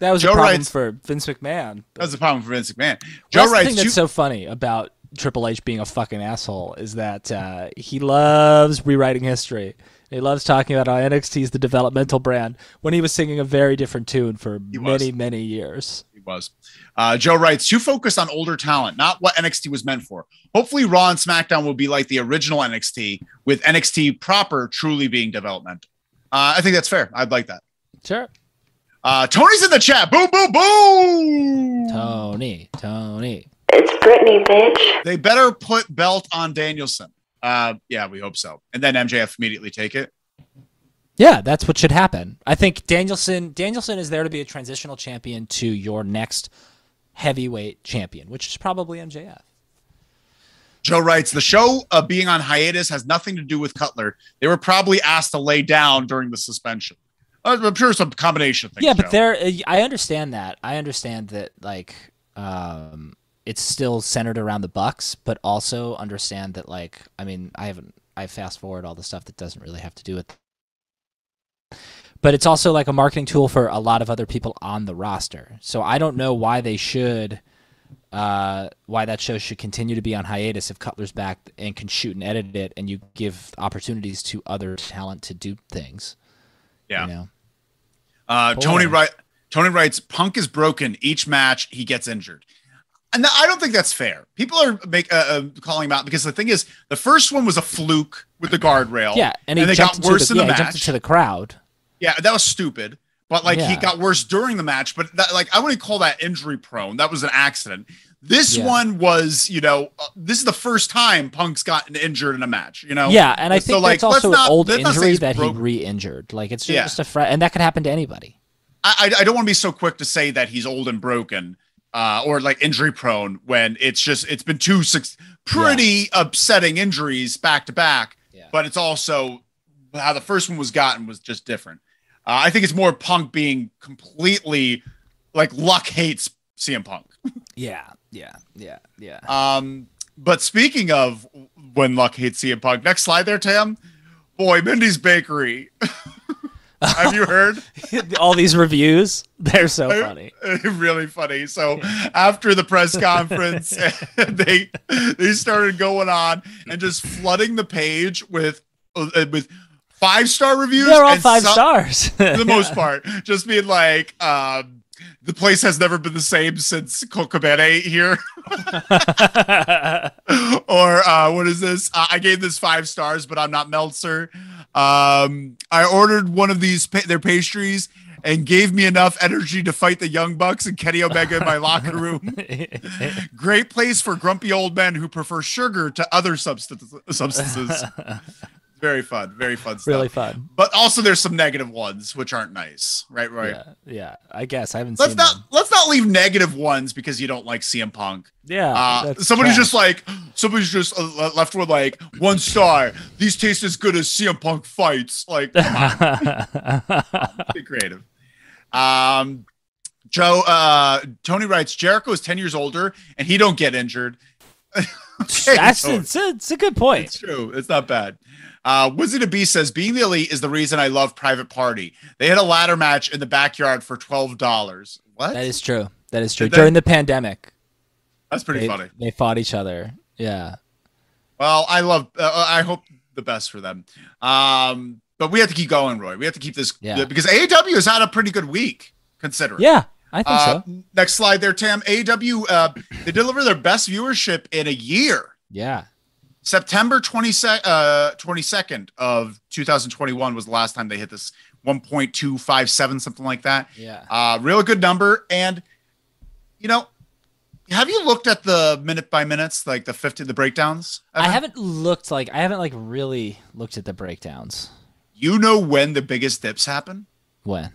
That was Joe a problem writes- for Vince McMahon. That was the problem for Vince McMahon. Joe That's the writes. thing that's "You- so funny about Triple H being a fucking asshole is that uh, he loves rewriting history. He loves talking about how NXT is the developmental brand when he was singing a very different tune for He was. many, many years. He was. Uh, Joe writes, too focused on older talent, not what NXT was meant for. Hopefully, Raw and SmackDown will be like the original NXT, with NXT proper truly being developmental. Uh, I think that's fair. I'd like that. Sure. Uh, Tony's in the chat. Boom, boom, boom. Tony, Tony. It's Britney, bitch. They better put belt on Danielson. Uh, yeah, we hope so. And then MJF immediately take it. Yeah, that's what should happen. I think Danielson Danielson is there to be a transitional champion to your next heavyweight champion, which is probably MJF. Joe writes, the show uh, being on hiatus has nothing to do with Cutler. They were probably asked to lay down during the suspension. Uh, I'm sure some combination of things. yeah, but Joe. there uh, I understand that. I understand that like um it's still centered around the Bucks, but also understand that like I mean, I haven't I fast forward all the stuff that doesn't really have to do with but it's also like a marketing tool for a lot of other people on the roster. So I don't know why they should uh, why that show should continue to be on hiatus if Cutler's back and can shoot and edit it, and you give opportunities to other talent to do things. Yeah. You know? Uh, Tony write, Tony writes, Punk is broken each match he gets injured. And I don't think that's fair. People are make, uh, uh, calling him out because the thing is, the first one was a fluke with the guardrail. Yeah, and he they got worse the, in the yeah, he jumped match. into the crowd. Yeah, that was stupid. But like he got worse during the match. But that, like I wouldn't call that injury prone. That was an accident. This Yeah. one was, you know, uh, this is the first time Punk's gotten injured in a match. You know. Yeah, and I So, think like, that's also not- an old let's not say injury that broke- he re-injured. Like it's Yeah. just a fr- and that could happen to anybody. I, I I don't want to be so quick to say that he's old and broken uh, or like injury prone when it's just it's been two six pretty upsetting injuries back to back. But it's also how the first one was gotten was just different. Uh, I think it's more Punk being completely like luck hates CM Punk. <laughs> Yeah, yeah, yeah, yeah. Um, but speaking of when luck hates CM Punk, next slide there, Tam. Boy, Mindy's Bakery. <laughs> Have you heard? <laughs> All these reviews, they're so funny. <laughs> really funny. So after the press <laughs> conference, they they started going on and just flooding the page with uh, with five star reviews. They're all five some- stars. For the most part, just being like, um, the place has never been the same since Kokobene here. <laughs> or uh, what is this? Uh, I gave this five stars, but I'm not Meltzer. Um, I ordered one of these pa- their pastries and gave me enough energy to fight the Young Bucks and Kenny Omega in my locker room. <laughs> Great place for grumpy old men who prefer sugar to other substance- substances. <laughs> very fun, very fun stuff. really fun. But also, there's some negative ones which aren't nice, right? Right. Yeah, yeah. I guess I haven't Let's not them. let's not leave negative ones because you don't like CM Punk. Yeah, Uh, somebody's trash. just like somebody's just uh, left with like one star. These taste as good as CM Punk fights. Like, <laughs> be creative. Um, Joe uh, Tony writes Jericho is ten years older and he don't get injured. <laughs> <laughs> Okay, That's Tony. it's a, it's a good point. It's true. It's not bad. Uh, Wizard of Beast says being the elite is the reason I love Private Party. They had a ladder match in the backyard for twelve dollars. What? That is true. That is true. They- During the pandemic, That's pretty they, funny. they fought each other. Yeah. Well, I love. Uh, I hope the best for them. Um, but we have to keep going, Roy. We have to keep this Yeah. because AEW has had a pretty good week, considering. Yeah, I think Uh, so. Next slide there, Tam. AW, uh, they deliver their best viewership in a year. Yeah. September 20 uh, 22nd of 2021 was the last time they hit this 1.257, something like that. Yeah. Uh, real good number. And, you know, have you looked at the minute by minutes, like the 50, the breakdowns? I haven't looked like I haven't like really looked at the breakdowns. You know when the biggest dips happen? When?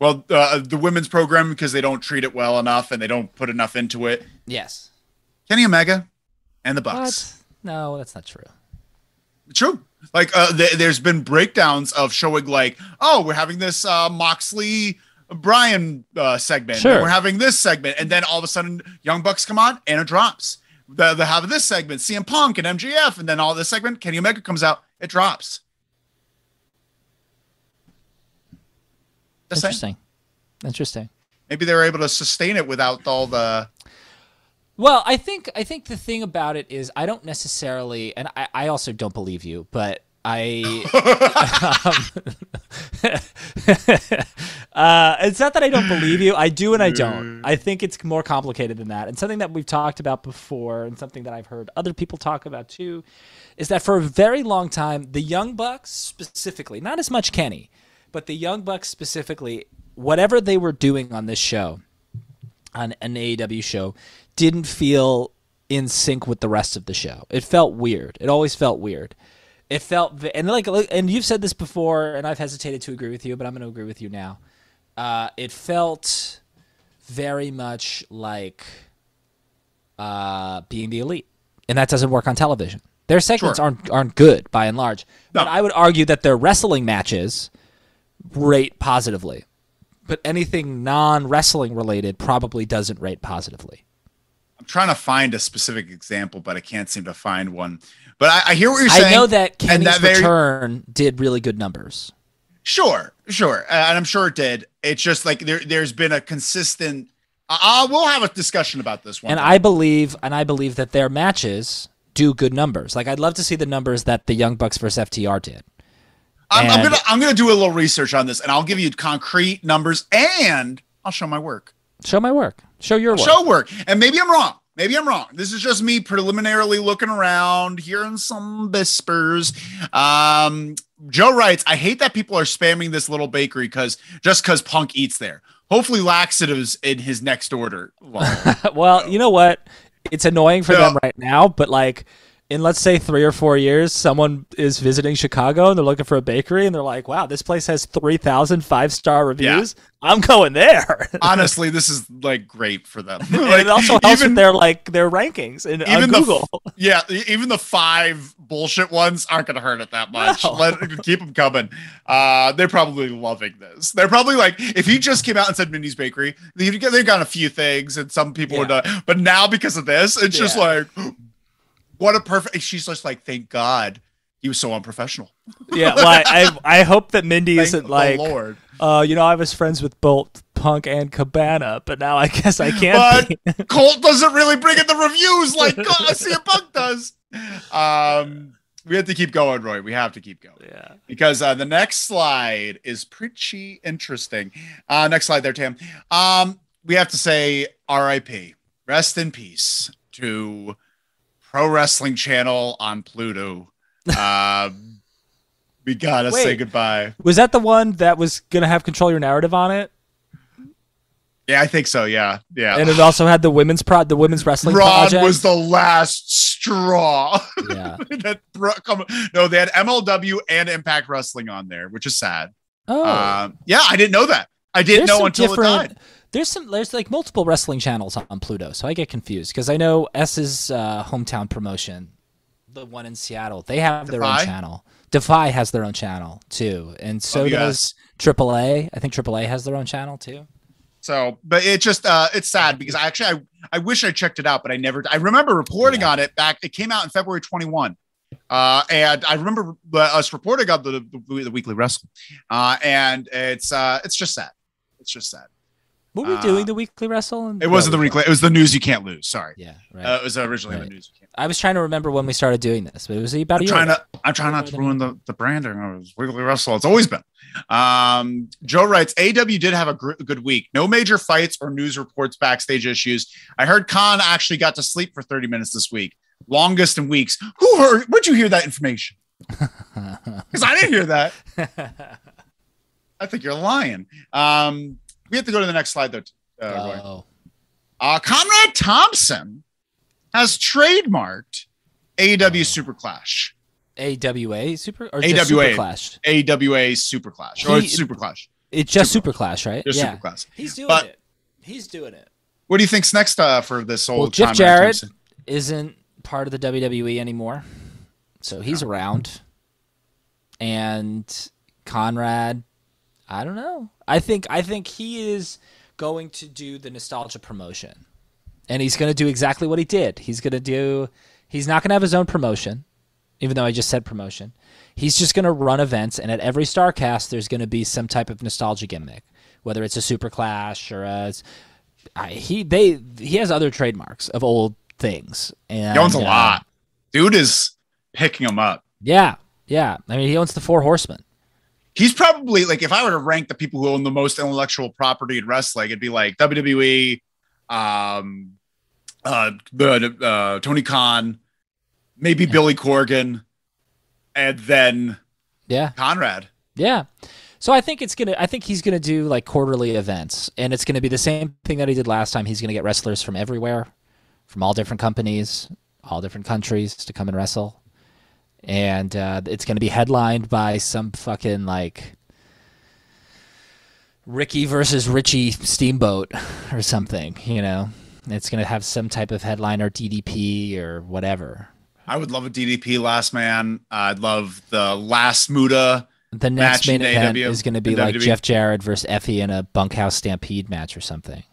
Well, uh, the women's program, because they don't treat it well enough and they don't put enough into it. Yes. Kenny Omega and the Bucks. What? No, that's not true. True. Like uh, th- there's been breakdowns of showing like, oh, we're having this uh, Moxley Bryan uh, segment. Sure. We're having this segment, and then all of a sudden, Young Bucks come on and it drops. The they have this segment, CM Punk and MJF, and then all this segment, Kenny Omega comes out, it drops. Just saying. Interesting. Interesting. Maybe they were able to sustain it without all the. Well, I think I think the thing about it is I don't necessarily, and I, I also don't believe you, but I. <laughs> <laughs> uh, it's not that I don't believe you. I do and I don't. I think it's more complicated than that. And something that we've talked about before, and something that I've heard other people talk about too, is that for a very long time, the Young Bucks specifically, not as much Kenny, but the Young Bucks specifically, whatever they were doing on this show, on an AEW show, didn't feel in sync with the rest of the show. It felt weird. It always felt weird. It felt and like and you've said this before, and I've hesitated to agree with you, but I'm going to agree with you now. Uh, it felt very much like uh, being the elite, and that doesn't work on television. Their segments Sure. aren't aren't good by and large, No. but I would argue that their wrestling matches rate positively. But anything non wrestling related probably doesn't rate positively. I'm trying to find a specific example, but I can't seem to find one. But I, I hear what you're saying. I know that Kenny's and that very- return did really good numbers. Sure, sure, uh, and I'm sure it did. It's just like there, there's been a consistent. I will have a discussion about this one. And. I believe and I believe that their matches do good numbers. Like I'd love to see the numbers that the Young Bucks versus FTR did. I'm, I'm gonna I'm gonna do a little research on this, and I'll give you concrete numbers, and I'll show my work. Show my work. Show your work. Show work, and maybe I'm wrong. Maybe I'm wrong. This is just me preliminarily looking around, hearing some whispers. Um, Joe writes, "I hate that people are spamming this little bakery because just because Punk eats there. Hopefully, laxatives in his next order." Well, <laughs> you know what? It's annoying for them right now, but like in let's say three or four years, someone is visiting Chicago and they're looking for a bakery and they're like, wow, this place has 3,000 five star reviews. I'm going there. <laughs> honestly, this is like great for them. <laughs> Like, it also helps even- with their like their rankings in, on even the Google. <laughs> Yeah, e- even the five bullshit ones aren't going to hurt it that much. No. Let keep them coming. Uh, they're probably loving this. They're probably like, if he just came out and said Mindy's Bakery, they've got, they've got a few things, and some people Yeah. would. Uh, but now because of this, it's just like, what a perfect. She's just like, thank God he was so unprofessional. yeah, well, I, I I hope that Mindy Thank isn't like, Lord. uh, you know, I was friends with Colt, Punk, and Cabana, but now I guess I can't. But <laughs> Colt doesn't really bring in the reviews like uh, CM Punk does. Um, we have to keep going, Roy. We have to keep going. yeah. because uh, the next slide is pretty interesting. Uh, next slide there, Tam. Um, we have to say R.I.P. Rest in peace to Pro Wrestling Channel on Pluto. Um, <laughs> we gotta say goodbye. Was that the one that was gonna have control your narrative on it? Yeah, I think so. Yeah, yeah. and it also had the women's pro the women's wrestling Ron project. was the last straw. yeah. <laughs> that bro- come, no, they had MLW and Impact Wrestling on there, which is sad. Oh, Um, yeah, I didn't know that. I didn't know until it died. There's some. There's like multiple wrestling channels on Pluto, so I get confused because I know S's uh, hometown promotion, the one in Seattle, they have their own channel. Defy has their own channel too, and so WS. does AAA. I think AAA has their own channel too. So, but it just uh it's sad because I actually I, I wish I checked it out, but I never I remember reporting Yeah. on it back. It came out in February 21. Uh, and I remember uh, us reporting on the, the, the weekly wrestle, Uh, and it's uh it's just sad. It's just sad. Were we Uh, doing the weekly wrestle? And- It wasn't the weekly, it was the news you can't lose. Sorry. Yeah, right. Uh, it was originally Right. the news you can't. I was trying to remember when we started doing this, but it was about a I'm year. trying ago. to I'm trying not to ruin the, the branding of Weekly Wrestle. It's always been. Um, Joe writes, AW did have a gr- good week. No major fights or news reports, backstage issues. I heard Khan actually got to sleep for 30 minutes this week. Longest in weeks. Who heard? Where'd you hear that information? <laughs> Because I didn't hear that. I think you're lying. Um, we have to go to the next slide though. Uh, Oh. Uh, Conrad Thompson has trademarked AEW Super Clash. AWA Super or AWA. just Super Clash? AWA Super Clash or He- Super Clash. It's just Super Super Clash, right? Just yeah. Super Clash. He's doing But- it. He's doing it. What do you think's next uh, for this old Well, Jeff Conrad Jarrett Thompson? isn't part of the WWE anymore, so he's around. And Conrad, I don't know. I think I think he is going to do the nostalgia promotion, and he's going to do exactly what he did. He's going to do. He's not going to have his own promotion, even though I just said promotion. He's just going to run events, and at every Starcast, there's going to be some type of nostalgia gimmick, whether it's a Super Clash or a. I, he they he has other trademarks of old things. And He owns a uh, lot. Dude is picking them up. yeah, Yeah, I mean he owns the Four Horsemen. He's probably like if I were to rank the people who own the most intellectual property in wrestling, it'd be like WWE, um, uh, uh, Tony Khan, maybe Billy Corgan, and then Yeah, Conrad. yeah. So I think it's gonna. I think he's gonna do like quarterly events, and it's gonna be the same thing that he did last time. He's gonna get wrestlers from everywhere, from all different companies, all different countries to come and wrestle, and uh, it's gonna be headlined by some fucking like Ricky versus Richie Steamboat <laughs> or something. You know, it's gonna have some type of headliner, DDP or whatever. I would love a DDP last man. I'd love the last Muda. The next main event AEW is going to be like WWE. Jeff Jarrett versus Effy in a bunkhouse stampede match or something.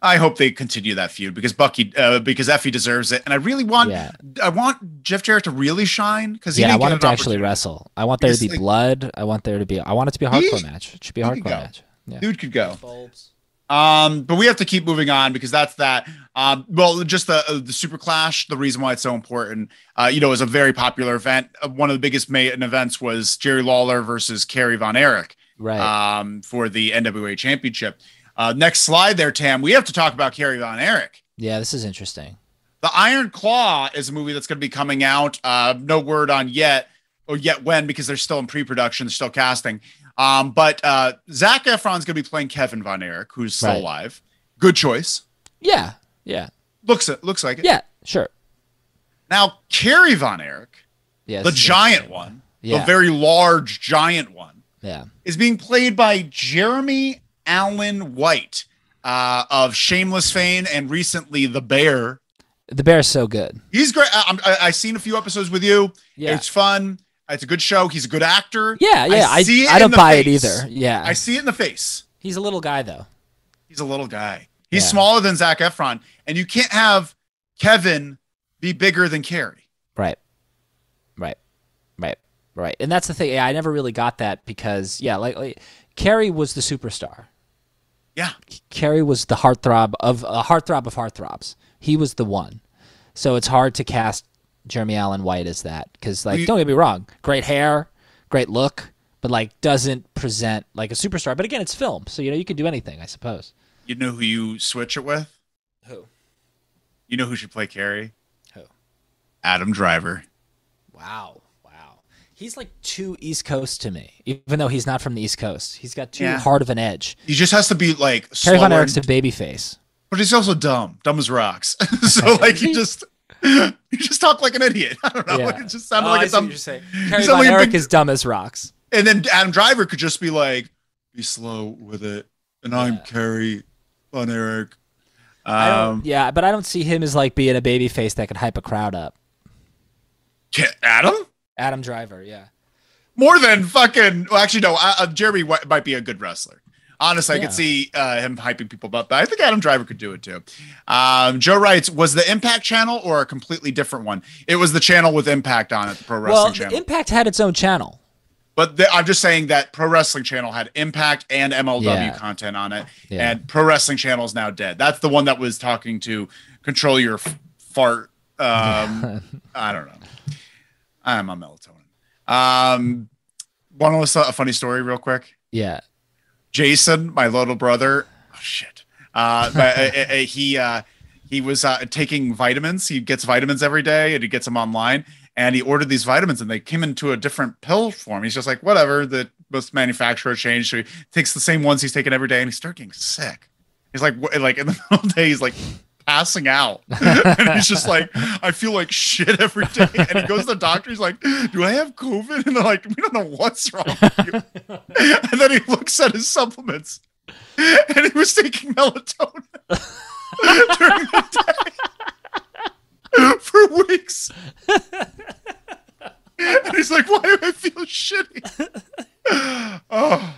I hope they continue that feud because Bucky, uh, because Effy deserves it, and I really want, Yeah. I want Jeff Jarrett to really shine because Yeah, I didn't want get him to actually wrestle. I want there to be like- blood. I want there to be. I want it to be a hardcore He- match. It should be a hardcore match. Yeah. Dude could go. Um, but we have to keep moving on because that's that. Um, well, just the uh, the Super Clash. The reason why it's so important, uh, you know, is a very popular event. Uh, one of the biggest main events was Jerry Lawler versus Kerry Von Erich. Right. um, for the NWA Championship. Uh, next slide there, Tam. We have to talk about Kerry Von Erich. yeah, this is interesting. The Iron Claw is a movie that's going to be coming out. Uh, no word on yet or yet when because they're still in pre-production, they're still casting. Um, but uh, Zac Efron's going to be playing Kevin Von Erich, who's still Right. alive. Good choice. Yeah. Yeah. Looks it looks like it. Yeah. Sure. Now Kerry Von Erich, Yeah. the giant one, Yeah. the very large giant one, Yeah. is being played by Jeremy Allen White uh, of Shameless fame and recently The Bear. The Bear's so good. He's great. I, I, I've seen a few episodes with you. Yeah. It's fun. It's a good show. He's a good actor. Yeah. Yeah. I, see it I, don't buy face. it either. Yeah. I see it in the face. He's a little guy though. He's a little guy. He's Yeah. smaller than Zac Efron, and you can't have Kevin be bigger than Kerry. Right. Right. Right. Right. And that's the thing. Yeah, I never really got that because yeah, like, like Kerry was the superstar. Yeah. Kerry was the heartthrob of a heartthrob of heartthrobs. He was the one. So it's hard to cast Jeremy Allen White as that because, like, We- don't get me wrong, great hair, great look, but like doesn't present like a superstar. But again, it's film, so you know you can do anything, I suppose. You know who you switch it with? Who? You know who should play Kerry? Who? Adam Driver. Wow. He's like too East Coast to me, even though he's not from the East Coast. He's got too Yeah. hard of an edge. He just has to be like Harry Von slower, Erich's a baby face. but he's also dumb, dumb as rocks. <laughs> so <laughs> like he just <laughs> he just talk like an idiot. I don't know. Yeah. It just sounded Oh, like I a see dumb. you're saying. Harry Von like a Erich big- is dumb as rocks. And then Adam Driver could just be like, "Be slow with it," and I'm Yeah. Kerry Von Erich. Um, yeah, but I don't see him as like being a baby face that could hype a crowd up. Adam Adam Driver, yeah. more than fucking. Well, actually, no. Uh, Jeremy might be a good wrestler. Honestly, I Yeah. could see uh, him hyping people up, but I think Adam Driver could do it too. Um, Joe writes, was the Impact channel or a completely different one? It was the channel with Impact on it, the Pro Wrestling Well, channel. Impact had its own channel. But the, I'm just saying that Pro Wrestling Channel had Impact and MLW Yeah. content on it, Yeah. and Pro Wrestling Channel is now dead. That's the one that was talking to control your f- fart. Um, <laughs> I don't know. I'm on melatonin. Um, Want to listen to a funny story real quick? Yeah. Jason, my little brother. Oh shit. Uh, but, uh, <laughs> uh, he uh, he was uh, taking vitamins. He gets vitamins every day, and he gets them online. And he ordered these vitamins, and they came into a different pill form. He's just like, whatever. The most manufacturer changed. So he takes the same ones he's taking every day, and he started getting sick. He's like, like in the <laughs> middle of the day, he's like passing out, <laughs> and he's just like, I feel like shit every day. And he goes to the doctor. He's like, Do I have COVID? And they're like, We don't know what's wrong with you. <laughs> and then he looks at his supplements, and he was taking melatonin <laughs> during the day for weeks. and he's like, "Why do I feel shitty?" oh,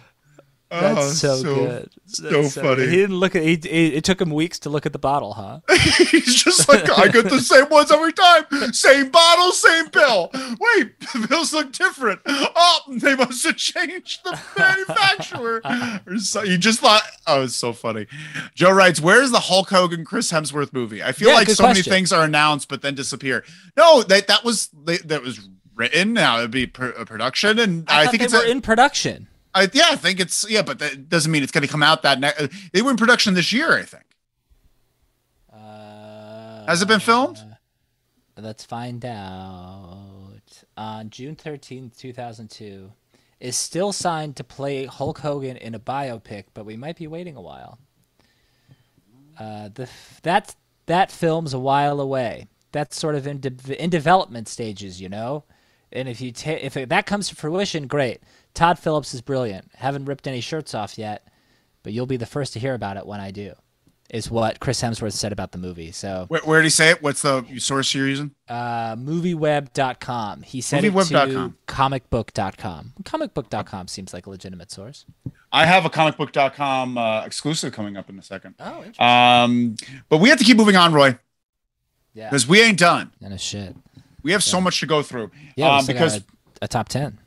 oh, That's so, good. so That's funny. He didn't look at. He, he, it took him weeks to look at the bottle, huh? <laughs> He's just like, I get the same ones every time. Same bottle, same pill. Wait, <laughs> the pills look different. Oh, they must have changed the manufacturer. Or so, he just thought, oh, it's so funny. Joe writes, Where's the Hulk Hogan Chris Hemsworth movie? I feel Yeah, like good so many things are announced but then disappear. No, that that was that was written. Now it'd be pr- a production, and I, I, think it's were a, in production. I, yeah, I think it's yeah, but that doesn't mean it's going to come out that ne- they were in production this year. I think. Uh, Has it been filmed? Let's find out. On June 13th, 2002, is still signed to play Hulk Hogan in a biopic, but we might be waiting a while. Uh, the that that film's a while away. That's sort of in de- in development stages, you know. And if you ta- if it, that comes to fruition, great. Todd Phillips is brilliant. Haven't ripped any shirts off yet, but you'll be the first to hear about it when I do. Is what Chris Hemsworth said about the movie. So Where, where did he say it? What's the source you're using? uh, movieweb.com. He said it to Movieweb.com. comicbook.com. Comicbook.com seems like a legitimate source. I have a comicbook.com uh, exclusive coming up in a second. Oh, interesting. Um, but we have to keep moving on, Roy, yeah. because we ain't done. And a shit. We have so much to go through. Yeah, um, because a, a top 10.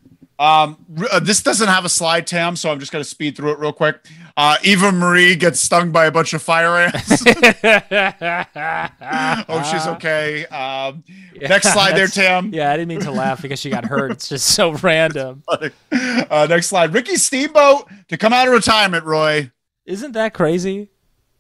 Um, uh, this doesn't have a slide, Tam, so I'm just gonna speed through it real quick. Uh, Eva Marie gets stung by a bunch of fire ants. <laughs> <laughs> oh, she's okay. Um, next slide there, Tam. Yeah, I didn't mean to laugh because she got hurt. It's just so <laughs> random. Uh, next slide. Ricky Steamboat to come out of retirement, Roy. Isn't that crazy?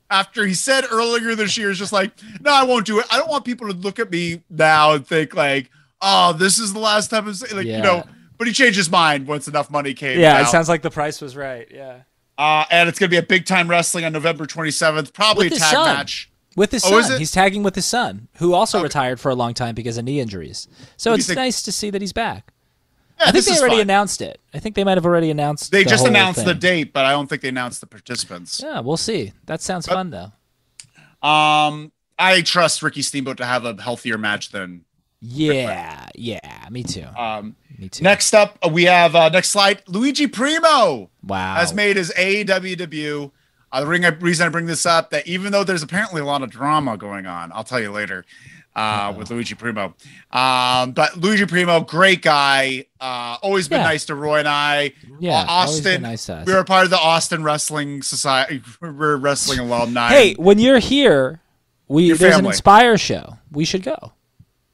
After he said earlier this year, is just like, no, I won't do it. I don't want people to look at me now and think like, oh, this is the last time. I'm saying, like, Yeah. you know. But he changed his mind once enough money came. Yeah, out. it sounds like the price was right. Yeah. Uh, and it's going to be a big time wrestling on November 27th. Probably With a tag son. match. With his Oh, son. He's tagging with his son, who also Okay. retired for a long time because of knee injuries. So it's think- nice to see that he's back. Yeah, I think they already fun. announced it. I think they might have already announced. They the just announced the date, but I don't think they announced the participants. Yeah, we'll see. That sounds fun though. Um, I trust Ricky Steamboat to have a healthier match than. Yeah, yeah, me too. Um, Me too. next up, uh, we have uh, next slide. Luigi Primo wow. has made his AEW debut. Uh, the ring, reason I bring this up that even though there's apparently a lot of drama going on, I'll tell you later. Uh, with Luigi Primo, um, but Luigi Primo, great guy. Uh, always been Yeah. nice to Roy and I. yeah, Uh, Austin, nice we were part of the Austin Wrestling Society. <laughs> We're wrestling alumni. Hey, when you're here, we Your there's an family. Inspire show. We should go.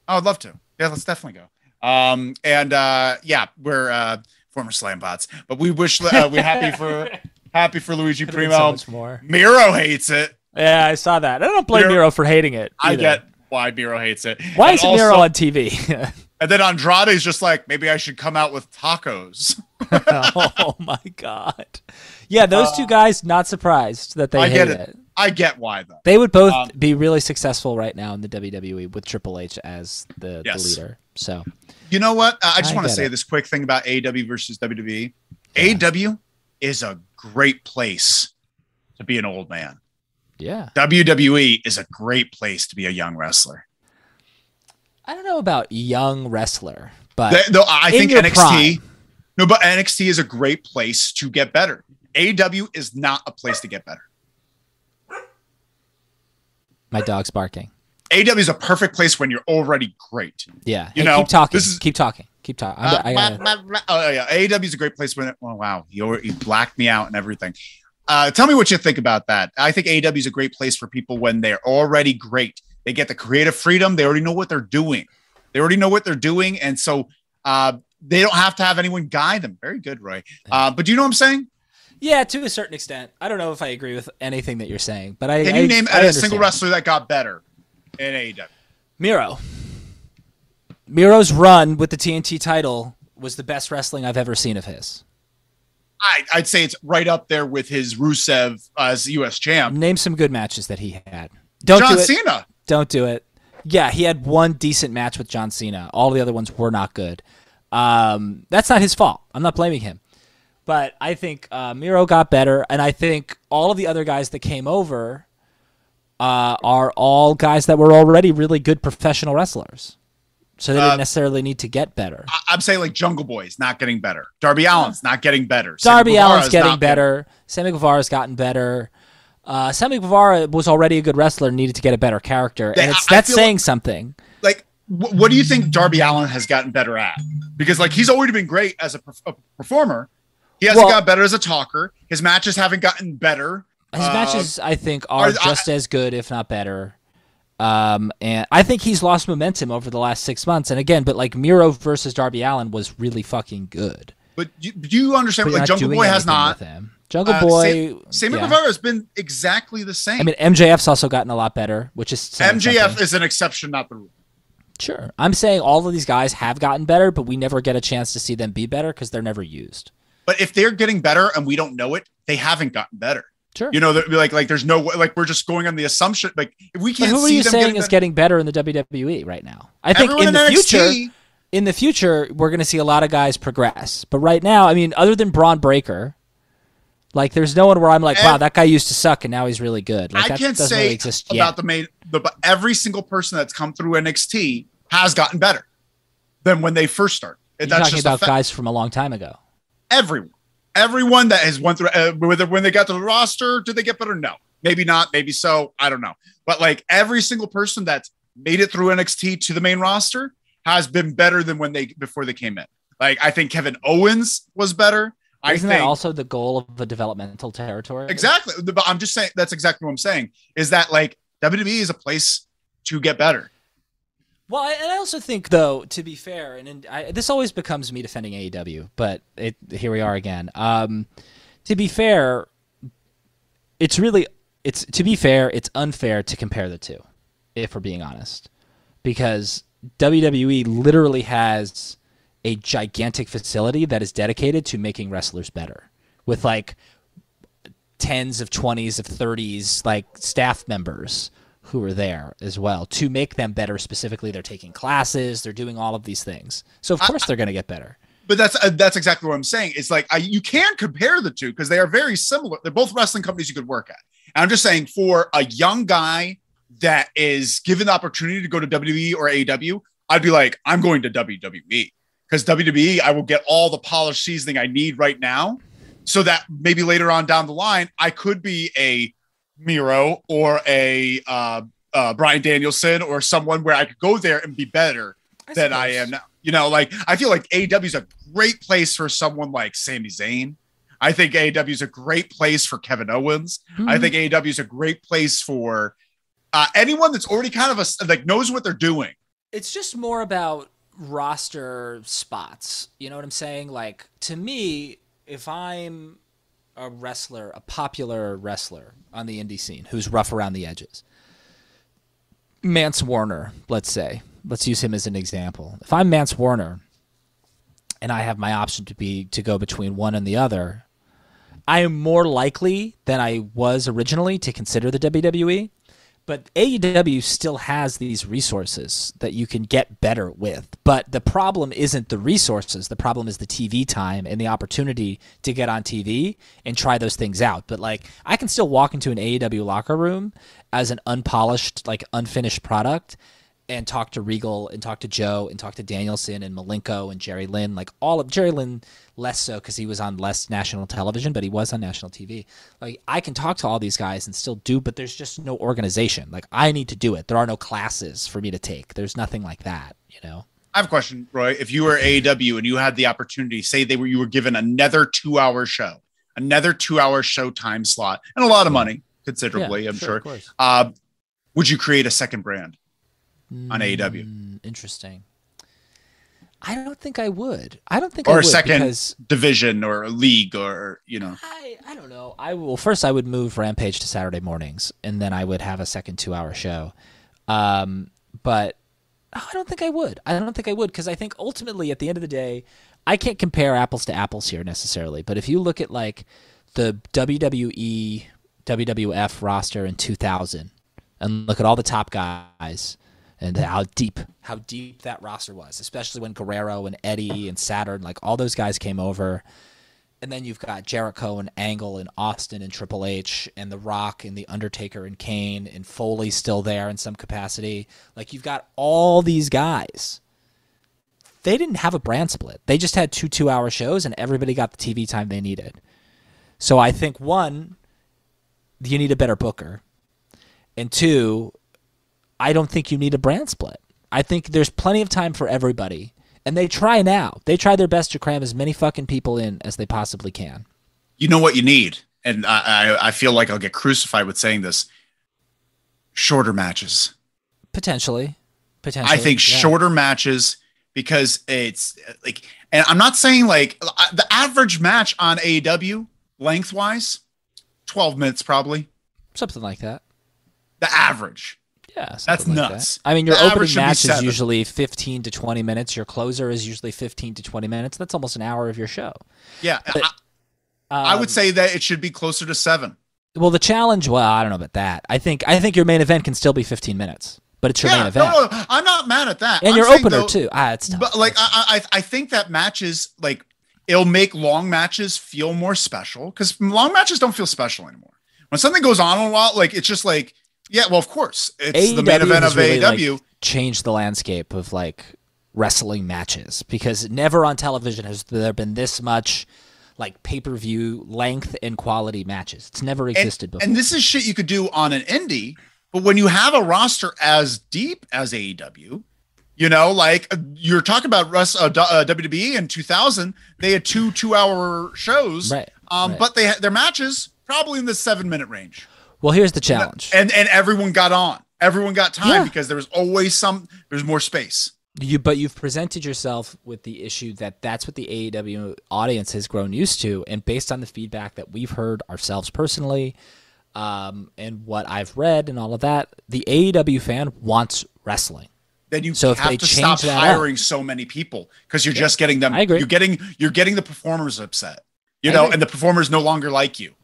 Oh, I'd love to. Yeah, let's definitely go. Um, and uh, yeah, we're uh, former slam bots, but we wish uh, we're happy <laughs> for happy for Luigi Could've Primo. so much more. Miro hates it. Yeah, I saw that. I don't blame Miro- Miro for hating it. I get why Miro hates it. Why And is also- Miro on TV? <laughs> And then Andrade's just like, maybe I should come out with tacos. <laughs> oh my god. Yeah, those two guys. Not surprised that they Uh, I hate get it. it. I get why though. They would both Um, be really successful right now in the WWE with Triple H as the, Yes. the leader. So You know what? I just want to say it. this quick thing about AW versus WWE. AW is a great place to be an old man. yeah, WWE is a great place to be a young wrestler. I don't know about young wrestler, but Th- Though I think NXT, prime. no, but NXT is a great place to get better. AW is not a place to get better. My dog's barking. AW is a perfect place when you're already great. Yeah, You Hey, know, keep talking. this is- keep talking. Keep talking. Uh, I gotta, blah, blah, blah. Oh yeah, AW is a great place when. Oh wow, you you blacked me out and everything. Uh, tell me what you think about that. I think AW is a great place for people when they're already great. They get the creative freedom. They already know what they're doing. They already know what they're doing, and so uh, they don't have to have anyone guide them. Very good, Roy. Uh, but do you know what I'm saying? Yeah, to a certain extent. I don't know if I agree with anything that you're saying, but I Can I- you name I a single wrestler that got better in AEW? Miro. Miro's run with the TNT title was the best wrestling I've ever seen of his. I, I'd say it's right up there with his Rusev as U.S. champ. Name some good matches that he had. Don't John do it. Cena. Don't do it. Yeah, he had one decent match with John Cena. All the other ones were not good. Um, that's not his fault. I'm not blaming him. But I think uh, Miro got better, and I think all of the other guys that came over uh, are all guys that were already really good professional wrestlers. So they Uh, didn't necessarily need to get better. I- I'm saying like Jungle Boy's not getting better. Darby Allin's not getting better. Darby Allin's getting better. Sammy Guevara's gotten better. Uh, Sammy Guevara was already a good wrestler, and needed to get a better character, and it's I- that's saying something. Like, wh- what do you think Darby Allin has gotten better at? Because like he's already been great as a, a performer. He hasn't Well- got better as a talker. His matches haven't gotten better. His Uh, matches, I think, are are- just as good, if not better. Um, and I think he's lost momentum over the last six months. And again, but like Miro versus Darby Allin was really fucking good. But do, do you understand? But Like Jungle Boy has not. Jungle Uh, Boy. Sammy yeah. Guevara has been exactly the same. I mean, MJF's also gotten a lot better, which is MJF something. is an exception, not the rule. Sure. I'm saying all of these guys have gotten better, but we never get a chance to see them be better because they're never used. But if they're getting better and we don't know it, they haven't gotten better. Sure. You know, like like there's no like we're just going on the assumption like if we can't who are see you saying getting is better- getting better in the WWE right now? I think Everyone in the NXT, future, in the future, we're going to see a lot of guys progress. But right now, I mean, other than Bron Breakker, like there's no one where I'm like, wow, that guy used to suck and now he's really good. Like I that can't say really about yet. the main the but every single person that's come through NXT has gotten better than when they first started. You're That's talking just about guys from a long time ago. Everyone, everyone that has went through, uh, whether when they got to the roster, did they get better? No, maybe not, maybe so. I don't know. But like every single person that's made it through NXT to the main roster has been better than when they before they came in. Like I think Kevin Owens was better. I Isn't think that also the goal of a developmental territory? exactly. But I'm just saying that's exactly what I'm saying. Is that like WWE is a place to get better. Well, I- and I also think, though, to be fair, and, and I, this always becomes me defending AEW, but it, here we are again. Um, to be fair, it's really it's to be fair, it's unfair to compare the two, if we're being honest, because WWE literally has a gigantic facility that is dedicated to making wrestlers better, with like tens of 20s of 30s like staff members who are there as well to make them better specifically they're taking classes they're doing all of these things so of course they're going to get better But that's uh, that's exactly what I'm saying. It's like I, you can compare the two because they are very similar. They're both wrestling companies you could work at. And I'm just saying for a young guy that is given the opportunity to go to WWE or AEW, I'd be like, I'm going to WWE because WWE, I will get all the polished seasoning I need right now, so that maybe later on down the line, I could be a Miro or a uh, uh, Bryan Danielson or someone where I could go there and be better than I am now. You know, like I feel like AEW is a great place for someone like Sami Zayn. I think AEW is a great place for Kevin Owens. I think AEW is a great place for uh, anyone that's already kind of a like knows what they're doing. it's just more about roster spots you know what i'm saying like to me if i'm a wrestler a popular wrestler on the indie scene who's rough around the edges Mance Warner, let's say. Let's use him as an example. If I'm Mance Warner and I have my option to be to go between one and the other, I am more likely than I was originally to consider the WWE. But AEW still has these resources that you can get better with. But the problem isn't the resources. The problem is the TV time and the opportunity to get on TV and try those things out. But like, I can still walk into an AEW locker room as an unpolished, like unfinished product and talk to Regal and talk to Joe and talk to Danielson and Malenko and Jerry Lynn, like all of Jerry Lynn less so because he was on less national television, but he was on national TV. Like I can talk to all these guys and still do, but there's just no organization. Like I need to do it. There are no classes for me to take. There's nothing like that, you know. I have a question, Roy. If you were AEW and you had the opportunity, say they were you were given another two-hour show, another two-hour show time slot, and a lot of money, considerably, I'm sure. Course. Uh, would you create a second brand on AEW? Mm, interesting. I don't think I would. I don't think or I a would second because division or a league or you know I, I don't know. I will first I would move Rampage to Saturday mornings and then I would have a second 2-hour show. Um but I don't think I would. I don't think I would because I think ultimately at the end of the day I can't compare apples to apples here necessarily, but if you look at like the WWE WWF roster in 2000 and look at all the top guys and how deep how deep that roster was, especially when Guerrero and Eddie and Saturn like all those guys came over and then you've got Jericho and Angle and Austin and Triple H and The Rock and The Undertaker and Kane and Foley still there in some capacity. Like you've got all these guys. They didn't have a brand split. They just had two two hour shows and everybody got the TV time they needed. So I think one, you need a better booker. And two, I don't think you need a brand split. I think there's plenty of time for everybody. And they try now. They try their best to cram as many fucking people in as they possibly can. you know what you need and I, I i feel like i'll get crucified with saying this shorter matches potentially, potentially. I think yeah. shorter matches because it's like, and I'm not saying like the average match on AEW lengthwise, 12 minutes probably. something like that. The average. Yeah, That's like nuts. that. I mean, your The opening match is usually 15 to 20 minutes. Your closer is usually 15 to 20 minutes. That's almost an hour of your show. Yeah. But, I, I Um, would say that it should be closer to seven. Well, the challenge. Well, I don't know about that. I think I think your main event can still be 15 minutes, but it's your Yeah, main event no, no, I'm not mad at that. and I'm your opener though, too. Ah, it's tough. But like I, I I think that matches like it'll make long matches feel more special because long matches don't feel special anymore. When something goes on a while, like it's just like yeah, well of course it's the main event of really, like, AEW. changed the landscape of like wrestling matches because never on television has there been this much like pay-per-view length and quality matches. It's never and, existed before. and this is shit you could do on an indie, but when you have a roster as deep as AEW, you know, like uh, you're talking about Russ, uh, uh, WWE in 2000, they had two two-hour shows, Right, Um, right. but they had their matches probably in the seven-minute range. Well, here's the challenge. and and everyone got on everyone got time Yeah. because there was always some there's more space You, but you've presented yourself with the issue that that's what the AEW audience has grown used to, and based on the feedback that we've heard ourselves personally, um, and what I've read and all of that, the AEW fan wants wrestling. then you So have to change stop that up- hiring so many people because you're just getting them I agree. you're getting you're getting the performers upset you I know agree. and the performers no longer like you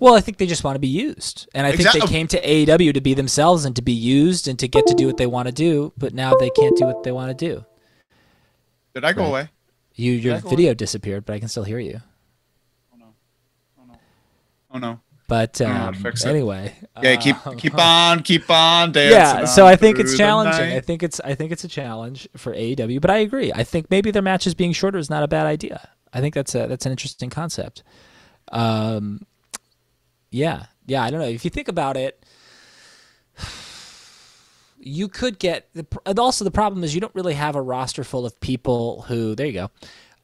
Well, I think they just want to be used, and I think Exactly. they came to AEW to be themselves and to be used and to get to do what they want to do. But now they can't do what they want to do. did i go Right. away You, your Exactly. video disappeared, but I can still hear you. oh no But don't know how um, to fix it. anyway, yeah keep uh, keep <laughs> on keep on dancing yeah. So I think it's challenging. I think it's I think it's a challenge for AEW. But I agree. I think maybe their matches being shorter is not a bad idea. I think that's a that's an interesting concept. Um, yeah, yeah. I don't know if you think about it. You could get the, and also the problem is you don't really have a roster full of people who there you go,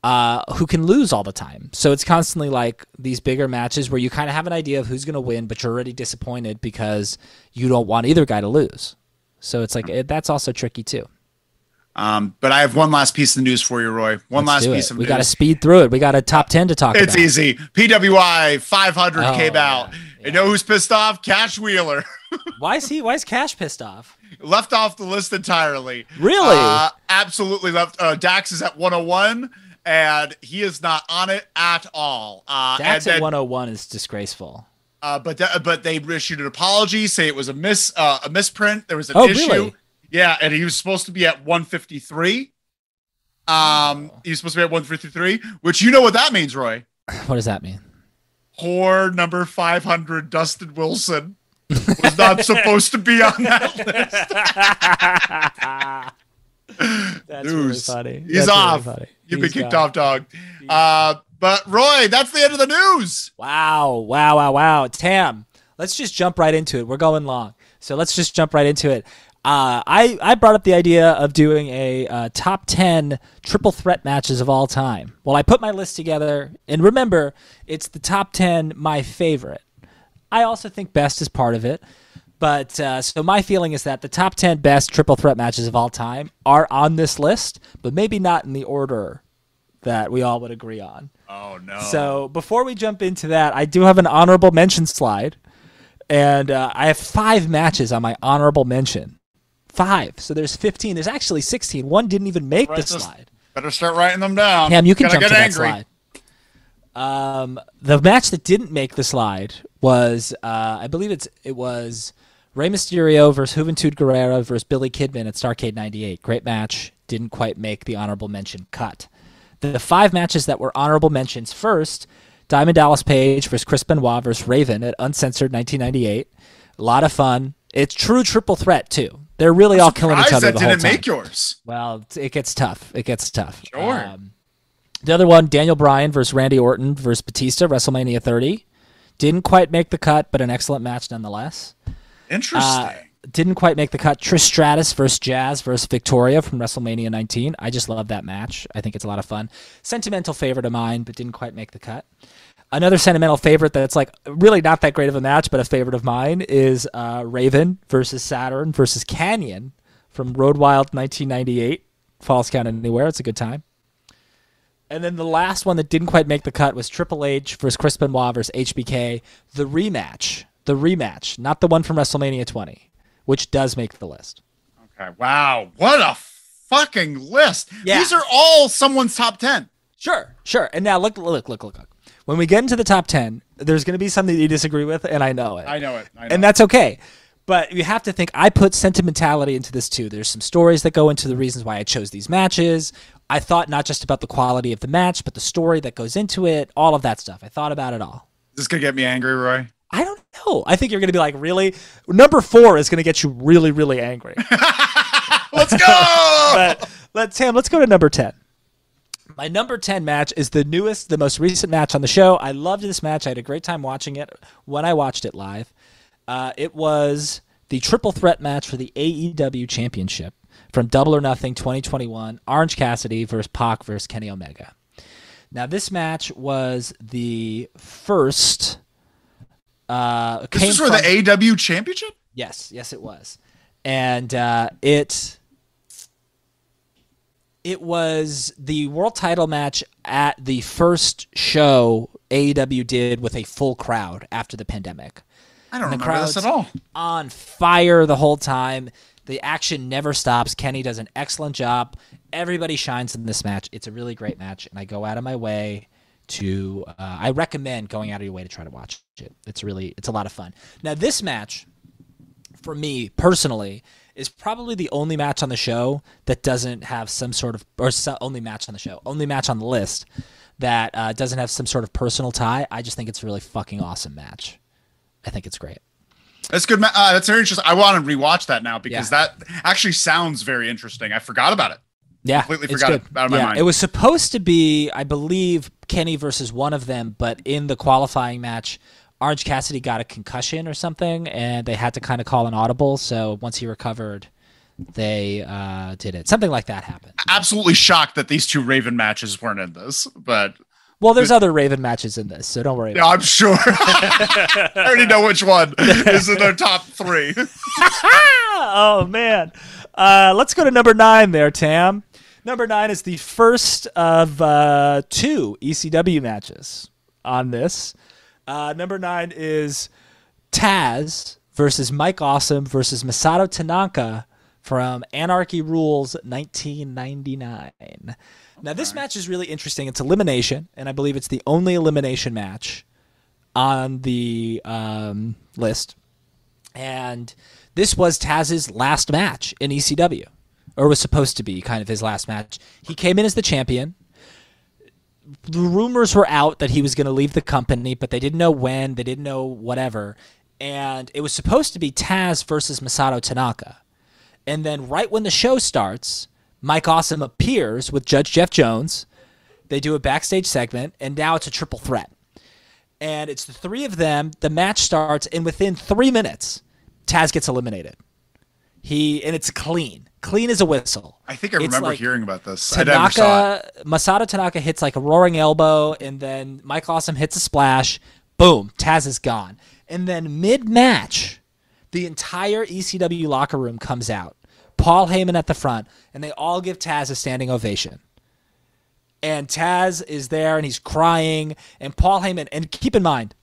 uh, who can lose all the time. So it's constantly like these bigger matches where you kind of have an idea of who's going to win, but you're already disappointed because you don't want either guy to lose. So it's like it, that's also tricky too. Um but i have one last piece of news for you roy one Let's last piece it. of we news got to speed through it. We got a top ten to talk it's about. It's easy PWI 500 Oh, came yeah, out you know who's pissed off Cash Wheeler <laughs> Why is he? Why is Cash pissed off? left off the list entirely. Really? Uh, absolutely left. Uh, Dax is at 101, and he is not on it at all. Uh, Dax and at 101 is disgraceful. uh, but th- but they issued an apology, say it was a miss uh, a misprint. There was an Oh, issue. really? Yeah, and he was supposed to be at 153. Um, he was supposed to be at 153, which you know what that means, Roy. <sighs> What does that mean? Whore number 500, Dustin Wilson, was not supposed to be on that <laughs> list. <laughs> That's News. really funny. He's That's really off. funny. You've been kicked gone. off, dog. Uh, but Roy, that's the end of the news. Wow, wow, wow, wow. Tam, let's just jump right into it. We're going long. So let's just jump right into it. Uh, I, I brought up the idea of doing a uh, top 10 triple threat matches of all time. Well, I put my list together, and remember, it's the top 10 my favorite. I also think best is part of it. But uh, so my feeling is that the top 10 best triple threat matches of all time are on this list, but maybe not in the order that we all would agree on. Oh no! So before we jump into that, I do have an honorable mention slide, and uh, I have five matches on my honorable mention. Five. So there's 15. There's actually 16. One didn't even make the just- slide. better start writing them down. Cam, you can Gonna jump get to that angry. slide. Um, the match that didn't make the slide was, uh, I believe it's it was Rey Mysterio versus Juventud Guerrera versus Billy Kidman at Starcade '98. Great match. Didn't quite make the honorable mention cut. The, the five matches that were honorable mentions first: Diamond Dallas Page versus Chris Benoit versus Raven at Uncensored 1998. A lot of fun. It's true triple threat too. They're really all killing each other that the whole didn't time. make yours. Well, it gets tough. It gets tough. Sure. Um, the other one, Daniel Bryan versus Randy Orton versus Batista, WrestleMania 30. Didn't quite make the cut, but an excellent match nonetheless. Interesting. Uh, didn't quite make the cut. Trish Stratus versus Jazz versus Victoria from WrestleMania 19. I just love that match. I think it's a lot of fun. Sentimental favorite of mine, but didn't quite make the cut. Another sentimental favorite that's like really not that great of a match, but a favorite of mine is uh, Raven versus Saturn versus Kanyon from Road Wild 1998. Falls Count Anywhere. It's a good time. And then the last one that didn't quite make the cut was Triple H versus Chris Benoit versus HBK. The rematch. The rematch, not the one from WrestleMania 20, which does make the list. Okay. Wow. What a fucking list. Yeah. These are all someone's top 10. Sure, sure. And now look, look, look, look, look. When we get into the top 10, there's going to be something that you disagree with, and I know it. I know it. I know and that's okay. But you have to think I put sentimentality into this too. There's some stories that go into the reasons why I chose these matches. I thought not just about the quality of the match, but the story that goes into it, all of that stuff. I thought about it all. Is this going to get me angry, Roy? I don't know. I think you're going to be like, really? Number four is going to get you really, really angry. <laughs> Let's go. <laughs> but let's Sam, let's go to number 10. My number 10 match is the newest, the most recent match on the show. I loved this match. I had a great time watching it when I watched it live. Uh, it was the triple threat match for the AEW Championship from Double or Nothing 2021 Orange Cassidy versus Pac versus Kenny Omega. Now, this match was the first. Uh, this came was for from- the AEW championship? Yes, yes, it was, and uh, it it was the world title match at the first show AEW did with a full crowd after the pandemic. I don't The remember this crowd's at all. on fire the whole time. The action never stops. Kenny does an excellent job. Everybody shines in this match. It's a really great match, and I go out of my way to. Uh, I recommend going out of your way to try to watch it. It's really, it's a lot of fun. Now, this match, for me personally, is probably the only match on the show that doesn't have some sort of, or so, only match on the show, only match on the list that uh, doesn't have some sort of personal tie. I just think it's a really fucking awesome match. I think it's great. That's good. ma- Uh, that's very interesting. I want to rewatch that now because Yeah. that actually sounds very interesting. I forgot about it. Yeah, Completely forgot it out of my yeah, mind. It was supposed to be, I believe, Kenny versus one of them, but in the qualifying match, Orange Cassidy got a concussion or something, and they had to kind of call an audible. So once he recovered, they uh, did it. Something like that happened. Absolutely shocked that these two Raven matches weren't in this, but Well, there's other Raven matches in this, so don't worry. yeah, I'm sure. <laughs> I already know which one is in their top three. <laughs> oh man, uh, let's go to number nine there, Tam. Number nine is the first of uh, two ECW matches on this. Uh, number nine is Taz versus Mike Awesome versus Masato Tanaka from Anarchy Rules 1999. Now, this match is really interesting. It's elimination, and I believe it's the only elimination match on the um, list. And this was Taz's last match in ECW, or was supposed to be kind of his last match. He came in as the champion the rumors were out that he was going to leave the company, but they didn't know when, they didn't know whatever. And it was supposed to be Taz versus Masato Tanaka. And then right when the show starts, Mike Awesome appears with Judge Jeff Jones. They do a backstage segment, and now it's a triple threat. And it's the three of them. The match starts, and within three minutes, Taz gets eliminated. He and it's clean, clean as a whistle. I think I It's remember like hearing about this. I never saw it. Tanaka, Masato Tanaka hits like a roaring elbow, and then Mike Awesome hits a splash. Boom, Taz is gone. And then mid match, the entire ECW locker room comes out. Paul Heyman at the front, and they all give Taz a standing ovation. And Taz is there, and he's crying. And Paul Heyman, and keep in mind,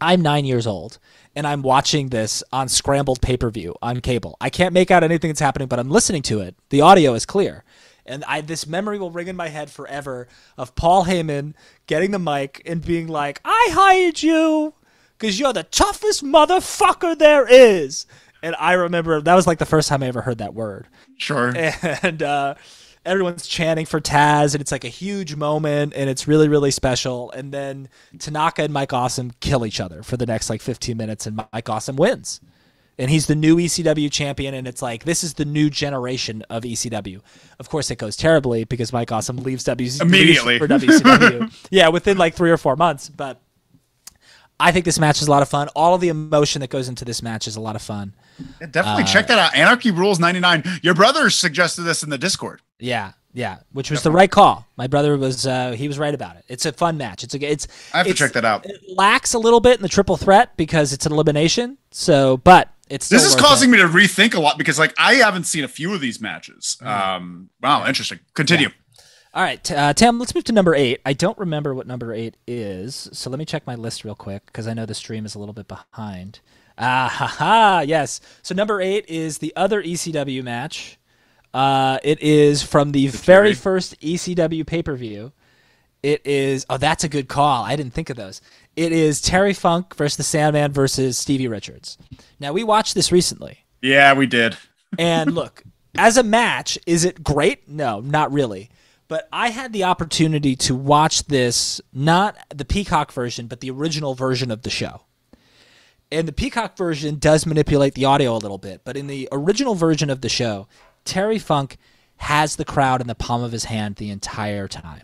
I'm nine years old and I'm watching this on scrambled pay per view on cable. I can't make out anything that's happening, but I'm listening to it. The audio is clear. And I, this memory will ring in my head forever of Paul Heyman getting the mic and being like, I hired you because you're the toughest motherfucker there is. And I remember that was like the first time I ever heard that word Sure. <laughs> and uh, everyone's chanting for Taz, and it's like a huge moment, and it's really, really special. And then Tanaka and Mike Awesome kill each other for the next like 15 minutes, and Mike Awesome wins. And he's the new ECW champion, and it's like this is the new generation of ECW. Of course, it goes terribly because Mike Awesome leaves WCW Immediately. for WCW. <laughs> yeah, within like three or four months. But I think this match is a lot of fun. All of the emotion that goes into this match is a lot of fun. Yeah, definitely Uh, check that out. Anarchy Rules 99. Your brother suggested this in the Discord. Yeah, Yeah, which was the right call. My brother was uh, he was right about it. It's a fun match. It's a it's I have to check that out. It lacks a little bit in the triple threat because it's an elimination. So, but it's This is causing it. me to rethink a lot because, like, I haven't seen a few of these matches. Mm-hmm. Um, wow, interesting. Continue. All right, uh, Tam, let's move to number eight. I don't remember what number eight is, so let me check my list real quick because I know the stream is a little bit behind. Ah, ha, ha, yes. So number eight is the other ECW match. Uh, it is from the very Fury. first ECW pay per view. It is. Oh, that's a good call. I didn't think of those. It is Terry Funk versus the Sandman versus Stevie Richards. Now we watched this recently. Yeah, we did. And look, as a match, is it great? No, not really. But I had the opportunity to watch this, not the Peacock version, but the original version of the show. And the Peacock version does manipulate the audio a little bit, but in the original version of the show, Terry Funk has the crowd in the palm of his hand the entire time.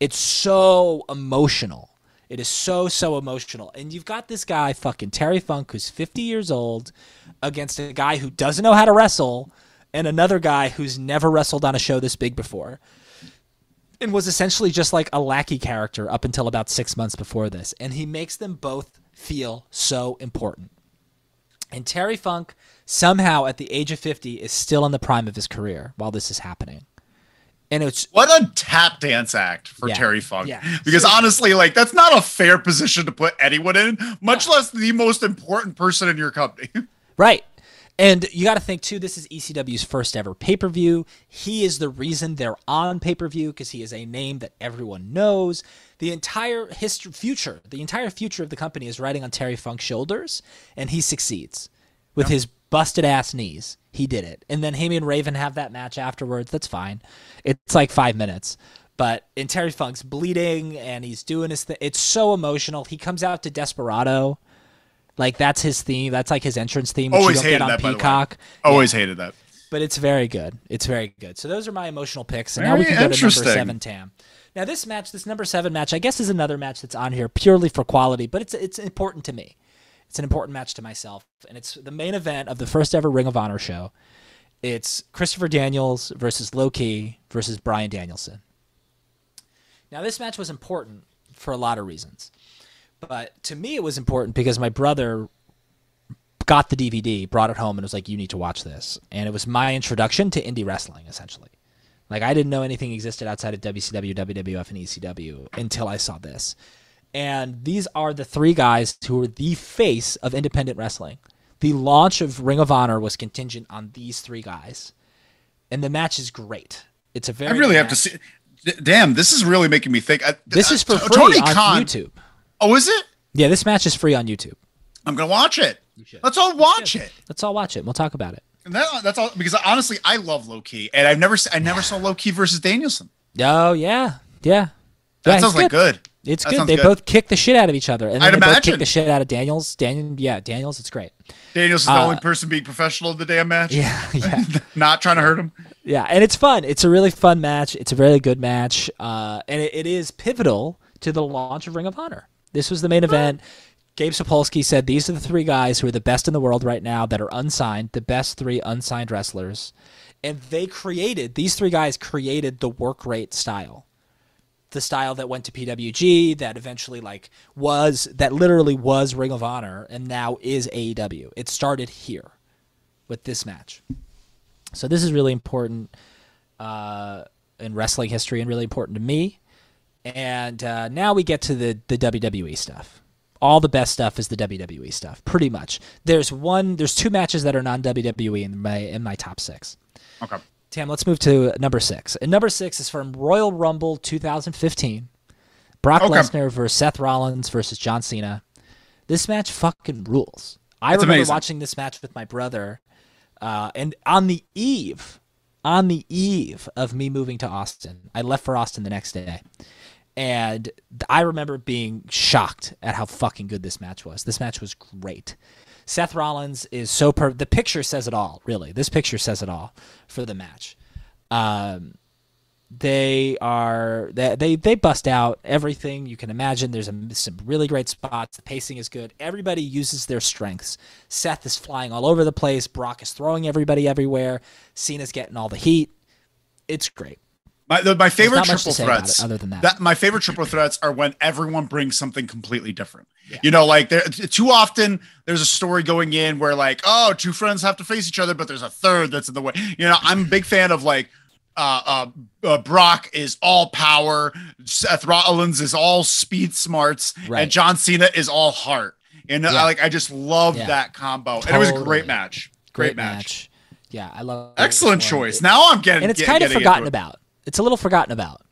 It's so emotional. It is so so emotional. And you've got this guy fucking Terry Funk who's 50 years old against a guy who doesn't know how to wrestle and another guy who's never wrestled on a show this big before. And was essentially just like a lackey character up until about 6 months before this. And he makes them both feel so important. And Terry Funk somehow at the age of 50 is still in the prime of his career while this is happening. And it's What a tap dance act for Yeah. Terry Funk. Yeah. Because honestly, like that's not a fair position to put anyone in, much less the most important person in your company. <laughs> Right. And you got to think too. This is ECW's first ever pay per view. He is the reason they're on pay per view because he is a name that everyone knows. The entire history, future, the entire future of the company is riding on Terry Funk's shoulders, and he succeeds with his busted ass knees. He did it, and then him and Raven have that match afterwards. That's fine. It's like five minutes. But in Terry Funk's bleeding and he's doing his thing. It's so emotional. He comes out to Desperado. Like that's his theme. That's like his entrance theme. Which Always you don't hated get on that, by the way. Peacock. Always hated that. But it's very good. It's very good. So those are my emotional picks. And now we Very can go to number interesting. seven, Tam. Now this match, this number seven match, I guess is another match that's on here purely for quality, but it's it's important to me. It's an important match to myself, and it's the main event of the first ever Ring of Honor show. It's Christopher Daniels versus Low Ki versus Bryan Danielson. Now this match was important for a lot of reasons, but to me it was important because my brother got the DVD, brought it home, and was like, "You need to watch this." And it was my introduction to indie wrestling, essentially. Like I didn't know anything existed outside of WCW, WWF, and ECW until I saw this. And these are the three guys who are the face of independent wrestling. The launch of Ring of Honor was contingent on these three guys, and the match is great. It's a very I really have to see. D- Damn, this is really making me think. I, This uh, is for free Tony on Khan. YouTube. Oh, is it? Yeah, this match is free on YouTube. I'm gonna watch it. should. Let's all watch it. Let's all watch it. and We'll talk about it. And that, that's all because honestly, I love Low Ki, and I've never, I never saw Low Ki versus Danielson. Oh yeah, yeah. That Yeah, sounds it's like good. It's That good. They good. both kick the shit out of each other, and then I'd they both imagine. kick the shit out of Daniels. Daniel, yeah, Daniels. It's great. Daniels is the Uh, only person being professional in the damn match. Yeah, <laughs> yeah, Not trying to hurt him. yeah. And it's fun. It's a really fun match. It's a really good match, uh, and it, it is pivotal to the launch of Ring of Honor. This was the main event. Gabe Sapolsky said these are the three guys who are the best in the world right now that are unsigned, the best three unsigned wrestlers, and they created these three guys created the work rate style. the style that went to PWG that eventually like was that literally was Ring of Honor and now is AEW. It started here with this match. So this is really important uh, in wrestling history and really important to me. And uh, now we get to the the WWE stuff. All the best stuff is the WWE stuff, pretty much. There's one, there's two matches that are non WWE in my in my top six. Okay. Tam, let's move to number six. And number six is from Royal Rumble 2015. Brock Okay. Lesnar versus Seth Rollins versus John Cena. This match fucking rules. I remember amazing. watching this match with my brother, uh, and on the eve, on the eve of me moving to Austin, I left for Austin the next day, and I remember being shocked at how fucking good this match was. This match was great. Seth Rollins is so per. The picture says it all. Really, this picture says it all for the match. Um, they are they, they they bust out everything you can imagine. There's a, some really great spots. The pacing is good. Everybody uses their strengths. Seth is flying all over the place. Brock is throwing everybody everywhere. Cena's getting all the heat. It's great. My the, my favorite not much to triple threats. it other than that. my favorite triple <clears throat> threats are when everyone brings something completely different. You know, like there too often there's a story going in where like, oh, two friends have to face each other, but there's a third that's in the way. You know, I'm a big fan of like uh, uh, uh, Brock is all power, Seth Rollins is all speed smarts, Right. and John Cena is all heart. And I like I just love Yeah. that combo. And it was a great match. Great, match. Yeah, I love. Excellent choice. Now I'm getting and it's get- kind of forgotten about. It's a little forgotten about,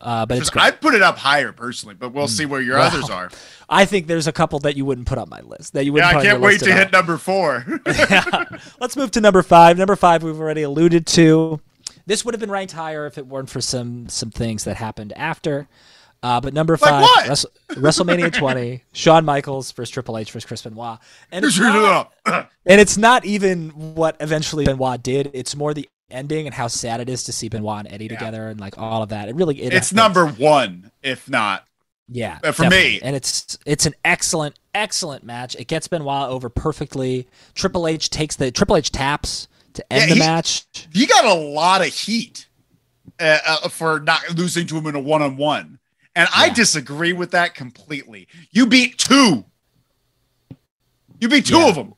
uh, but it's great. I'd put it up higher personally, but we'll see where your Wow. others are. <laughs> I think there's a couple that you wouldn't put on my list. That you wouldn't. I put on can't wait to hit number four. yeah. <laughs> <laughs> Let's move to number five. Number five, we've already alluded to. This would have been ranked higher if it weren't for some some things that happened after. Uh, but number five? Wrestle- WrestleMania 20, Shawn Michaels versus Triple H versus Chris Benoit, and it's not, <coughs> and it's not even what eventually Benoit did. It's more the ending and how sad it is to see Benoit and Eddie together and like all of that. It really it it's number one, if not. Yeah, Uh, for me. and it's it's an excellent excellent match. It gets Benoit over perfectly. Triple H takes the Triple H taps to end Yeah, the he- match. He got a lot of heat uh, uh, for not losing to him in a one on one. And I disagree with that completely. You beat two. You beat two Yeah. of them.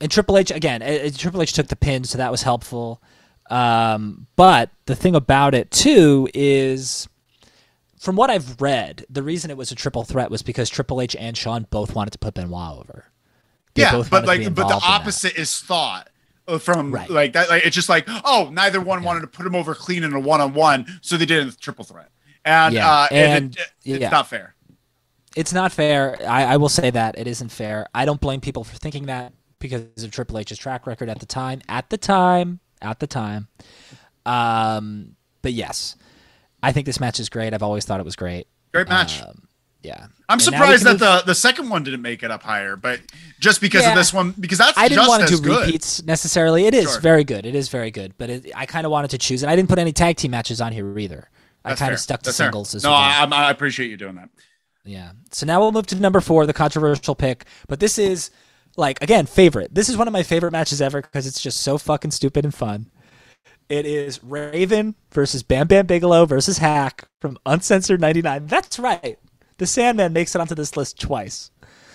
And Triple H again. uh, uh, Triple H took the pin, so that was helpful. Um, but the thing about it too is, from what I've read, the reason it was a triple threat was because Triple H and Shawn both wanted to put Benoit over. They Yeah, but wanted to be like, but the involved in that. opposite is thought uh, from Right. like that. Like it's just like, oh, neither one wanted to put him over clean in a one on one, so they did the triple threat. And Yeah, uh, and, and- it, it- it's yeah. not fair. it's not fair. I, I will say that it isn't fair. I don't blame people for thinking that because of Triple H's track record at the time. At the time, at the time. Um, but yes, I think this match is great. I've always thought it was great. Great match. Um, yeah, I'm And surprised that move- the the second one didn't make it up higher, but just because Yeah. of this one, because that's I didn't want to do good. repeats necessarily. It is Sure. very good. It is very good. But it, I kind of wanted to choose, and I didn't put any tag team matches on here either. I kind of stuck to That's fair. singles as No, well. I, I appreciate you doing that. Yeah. So now we'll move to number four, the controversial pick. But this is like again favorite. This is one of my favorite matches ever because it's just so fucking stupid and fun. It is Raven versus Bam Bam Bigelow versus Hak from Uncensored '99. That's right. The Sandman makes it onto this list twice.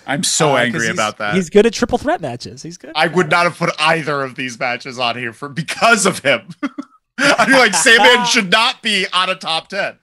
I'm so Uh, angry about that. He's good at triple threat matches. He's good. I would not have put either of these matches on here for because of him. <laughs> I feel like Sandman should not be on a top ten.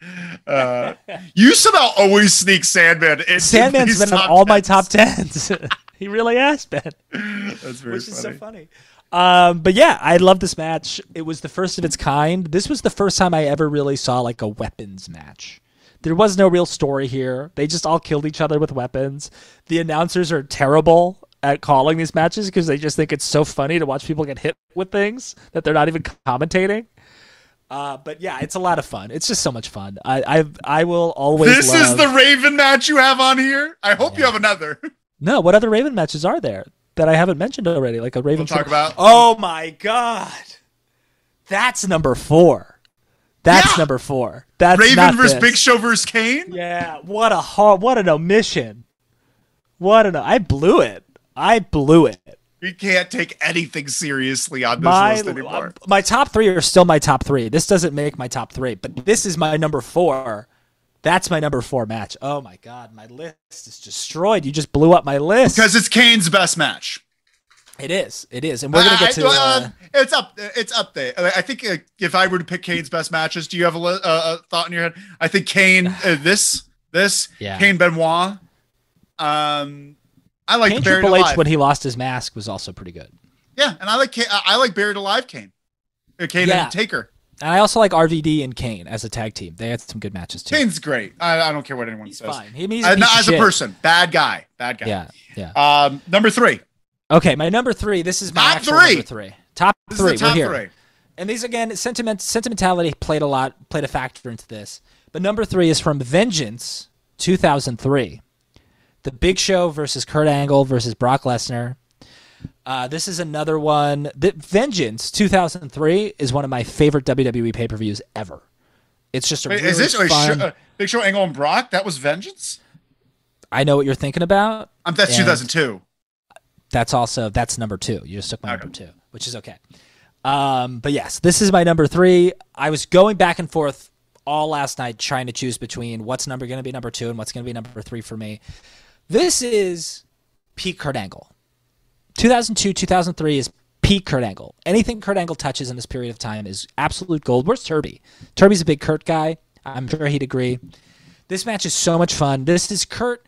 Uh, you somehow always sneak Sandman into Sandman's these been on top all my top tens. <laughs> he really has been. That's very which is so funny. funny. Um, but yeah, I love this match. It was the first of its kind. This was the first time I ever really saw like a weapons match. There was no real story here. They just all killed each other with weapons. The announcers are terrible at calling these matches because they just think it's so funny to watch people get hit with things that they're not even commentating. Uh, but yeah, it's a lot of fun. It's just so much fun. I I, I will always. This is the Raven match you have on here. I hope you have another. <laughs> no. What other Raven matches are there that I haven't mentioned already? Like a Raven. We'll talk about. Oh my god, that's number four. That's Yeah. number four. That's Raven versus this. Big Show versus Kane. Yeah, what a ho- what an omission. What an I blew it. I blew it. We can't take anything seriously on this My list anymore. my top three are still my top three. This doesn't make my top three, but this is my number four. That's my number four match. Oh my god, my list is destroyed. You just blew up my list. Because it's Kane's best match. it is, it is, and we're gonna get I- to. Uh, um, it's up. It's up there. I think uh, if I were to pick Kane's best matches, do you have a, uh, a thought in your head? I think Kane, uh, this, this, <sighs> Yeah. Kane Benoit. Um, I like Kane Triple H Alive. when he lost his mask was also pretty good. yeah, and I like I like Buried Alive Kane. Uh, Kane Yeah. and Taker. And I also like RVD and Kane as a tag team. They had some good matches too. Kane's great. I, I don't care what anyone He's says. fine. He, he's a Uh, as a shit. person, bad guy, bad guy. Yeah, yeah. Um, number three. Okay, my number three. This is my Top three. number three. Top This three. is the top We're here. three. And these again, sentiment sentimentality played a lot, played a factor into this. But number three is from Vengeance, 2003. The Big Show versus Kurt Angle versus Brock Lesnar. Uh, this is another one. The Vengeance 2003 is one of my favorite WWE pay per views ever. It's just a Wait, really is this fun. Uh, Big Show, Angle, and Brock? That was Vengeance. I know what you're thinking about. Um, that's 2002. That's also that's number two. You just took my Okay. number two, which is okay. Um, but yes, this is my number three. I was going back and forth all last night trying to choose between what's number going to be number two and what's going to be number three for me. This is peak Kurt Angle. 2002, 2003 is peak Kurt Angle. Anything Kurt Angle touches in this period of time is absolute gold. Where's Turby? Turby's a big Kurt guy. I'm sure he'd agree. This match is so much fun. This is Kurt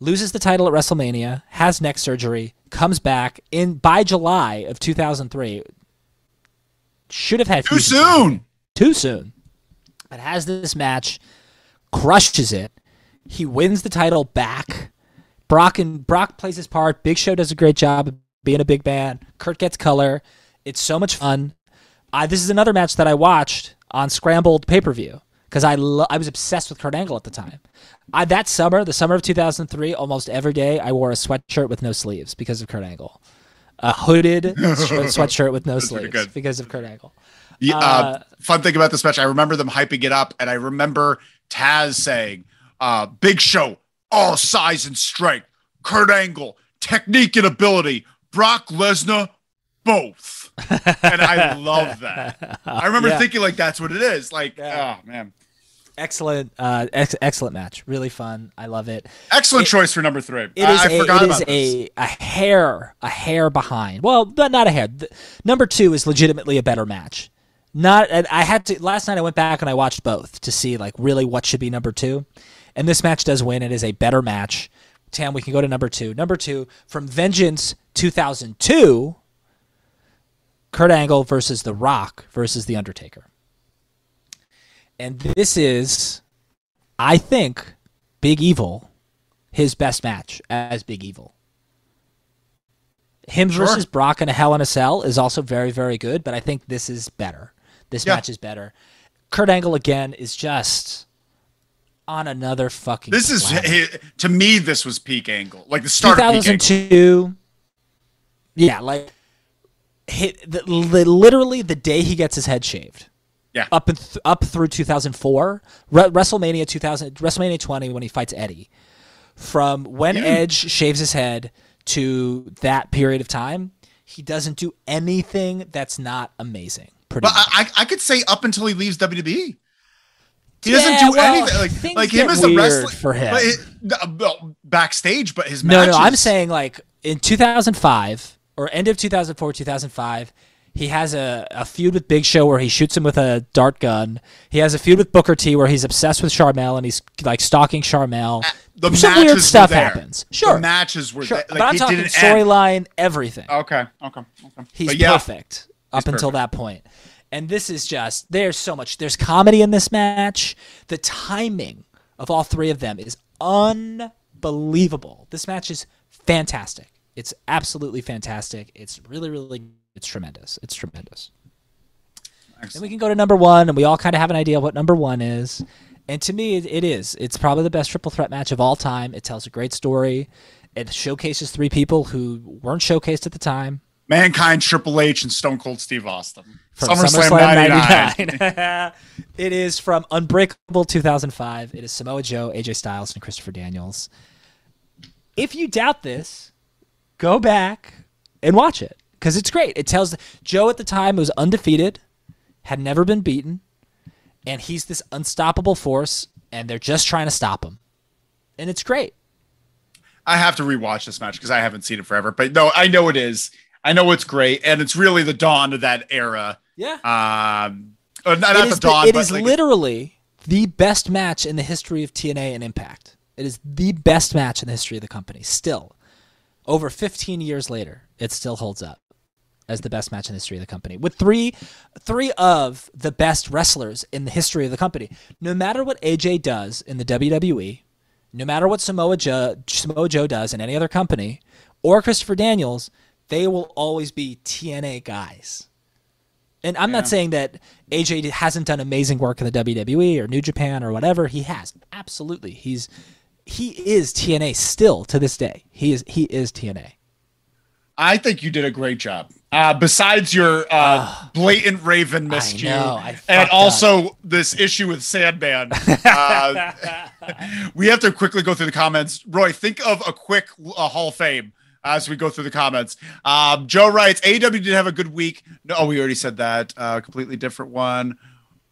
loses the title at WrestleMania, has neck surgery, comes back in by July of 2003. Should have had Too soon. Too soon. But has this match, crushes it. He wins the title back. Brock and Brock plays his part. Big Show does a great job of being a big man. Kurt gets color. It's so much fun. I, this is another match that I watched on Scrambled pay per view because I lo- I was obsessed with Kurt Angle at the time. I, that summer, the summer of 2003, almost every day I wore a sweatshirt with no sleeves because of Kurt Angle. A hooded <laughs> sweatshirt with no sleeves because of Kurt Angle. Yeah, uh, Uh, fun thing about this match, I remember them hyping it up, and I remember Taz saying, uh, "Big Show, all size and strength. Kurt Angle, technique and ability. Brock Lesnar, both." and I love that. I remember Yeah. thinking like that's what it is. Like, Yeah. oh man, Excellent, uh, ex- excellent match. Really fun. I love it. excellent choice for number three. It I, is I a, forgot it about is a, a hair a hair behind. Well, but not a hair. The, number two is legitimately a better match. Not and I had to last night. I went back and I watched both to see like really what should be number two, and this match does win. It is a better match. Tam, we can go to number two. Number two from Vengeance 2002. Kurt Angle versus The Rock versus The Undertaker. And this is, I think, Big Evil, his best match as Big Evil. Him Sure. versus Brock in a Hell in a Cell is also very, very good, but I think this is better. This Yeah. match is better. Kurt Angle again is just on another fucking. This is planet. to me. This was peak angle, like the start of 2002. Yeah, like hit the, li- literally the day he gets his head shaved. Yeah. Up and th- up through 2004, Re- WrestleMania 2000, WrestleMania 20 when he fights Eddie. From when Yeah. Edge shaves his head to that period of time, he doesn't do anything that's not amazing. Pretty But much. I, I, I could say up until he leaves WWE. He Yeah, doesn't do well, anything like like him as a wrestler for him. But it, uh, well, backstage, but his No, matches. no, I'm saying like in 2005 or end of 2004, 2005, he has a, a feud with Big Show where he shoots him with a dart gun. He has a feud with Booker T where he's obsessed with Sharmell and he's like stalking Sharmell. the Some matches weird were stuff there. happens. Sure, the matches were sure. there. but I'm talking storyline, everything. Okay, okay, okay. He's yeah, perfect up until that point. And this is just there's so much. There's comedy in this match. The timing of all three of them is unbelievable. This match is fantastic. It's absolutely fantastic. It's really, really, it's tremendous. It's tremendous. Then we can go to number one, and we all kind of have an idea of what number one is. And to me, it, it is. It's probably the best triple threat match of all time. It tells a great story. It showcases three people who weren't showcased at the time. Mankind, Triple H, and Stone Cold Steve Austin. from SummerSlam, SummerSlam 99. 99. <laughs> it is from Unbreakable 2005. It is Samoa Joe, AJ Styles, and Christopher Daniels. If you doubt this, go back and watch it because it's great. It tells Joe at the time was undefeated, had never been beaten, and he's this unstoppable force, and they're just trying to stop him. And it's great. I have to rewatch this match because I haven't seen it forever. But no, I know it is. I know it's great, and it's really the dawn of that era. Yeah. Um, uh, not, not the dawn, the- it but is like, literally the best match in the history of TNA and Impact. It is the best match in the history of the company. Still, over 15 years later, it still holds up as the best match in the history of the company. With three, three of the best wrestlers in the history of the company. No matter what AJ does in the WWE, no matter what Samoa Joe, Samoa Joe does in any other company, or Christopher Daniels, they will always be TNA guys. And I'm not saying that AJ hasn't done amazing work in the WWE or New Japan or whatever. He has. Absolutely. He's he is TNA still to this day. He is he is TNA. I think you did a great job. Uh, besides your uh, blatant Raven missed know, I and also this issue with Sandman, uh, <laughs> we have to quickly go through the comments. Roy, think of a quick Hall of Fame as we go through the comments. Um, Joe writes, AW did have a good week. No, we already said that. Uh, completely different one.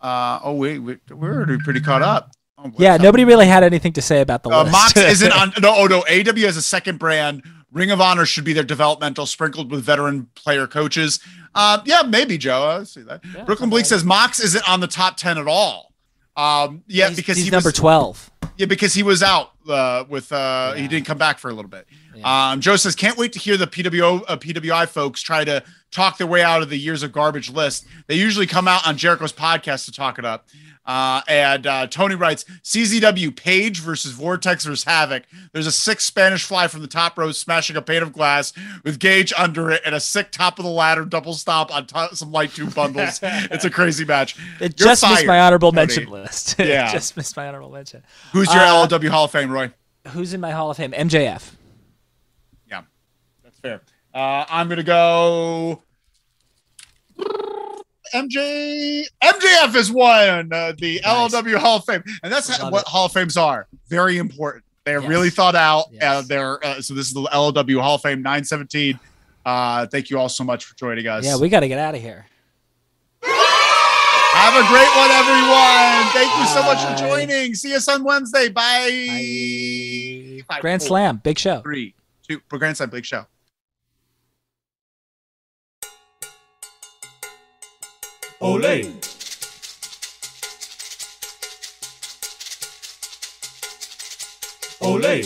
Uh, oh wait, we, we're already pretty caught up. Oh, Yeah, up? nobody really had anything to say about the Uh, list. Mox isn't <laughs> on. No, oh no. AW has a second brand. Ring of Honor should be their developmental, sprinkled with veteran player coaches. Uh, yeah, maybe Joe. I see that. Yeah, Brooklyn Bleak okay. says Mox isn't on the top ten at all. Um, yeah, He's- because he's he number was, twelve. Yeah, because he was out uh, with uh, he didn't come back for a little bit. Yeah. Um, Joe says can't wait to hear the PWO uh, PWI folks try to talk their way out of the years of garbage list. They usually come out on Jericho's podcast to talk it up. Uh, and uh, Tony writes CZW Page versus Vortex versus Havoc. There's a sick Spanish fly from the top row smashing a pane of glass with Gage under it and a sick top of the ladder double stop on top some light tube bundles. <laughs> it's a crazy match. It You're just missed my honorable Tony. mention list. <laughs> Yeah. it just missed my honorable mention. Who's your Uh, LLW Hall of Fame, Roy? Who's in my Hall of Fame? MJF. Yeah, that's fair. Uh, I'm gonna go. MJ MJF is one uh, the Nice. LLW Hall of Fame, and that's Love what it. Hall of Fames are. Very important. They're Yes. really thought out. Uh, they're uh, so this is the LLW Hall of Fame 917. Uh, thank you all so much for joining us. Yeah, we got to get out of here. have a great one, everyone. Thank you so much for joining. See us on Wednesday. Bye. Five, Grand four, Slam, big show. Three, two. Grand Slam, big show. Olay. Olay.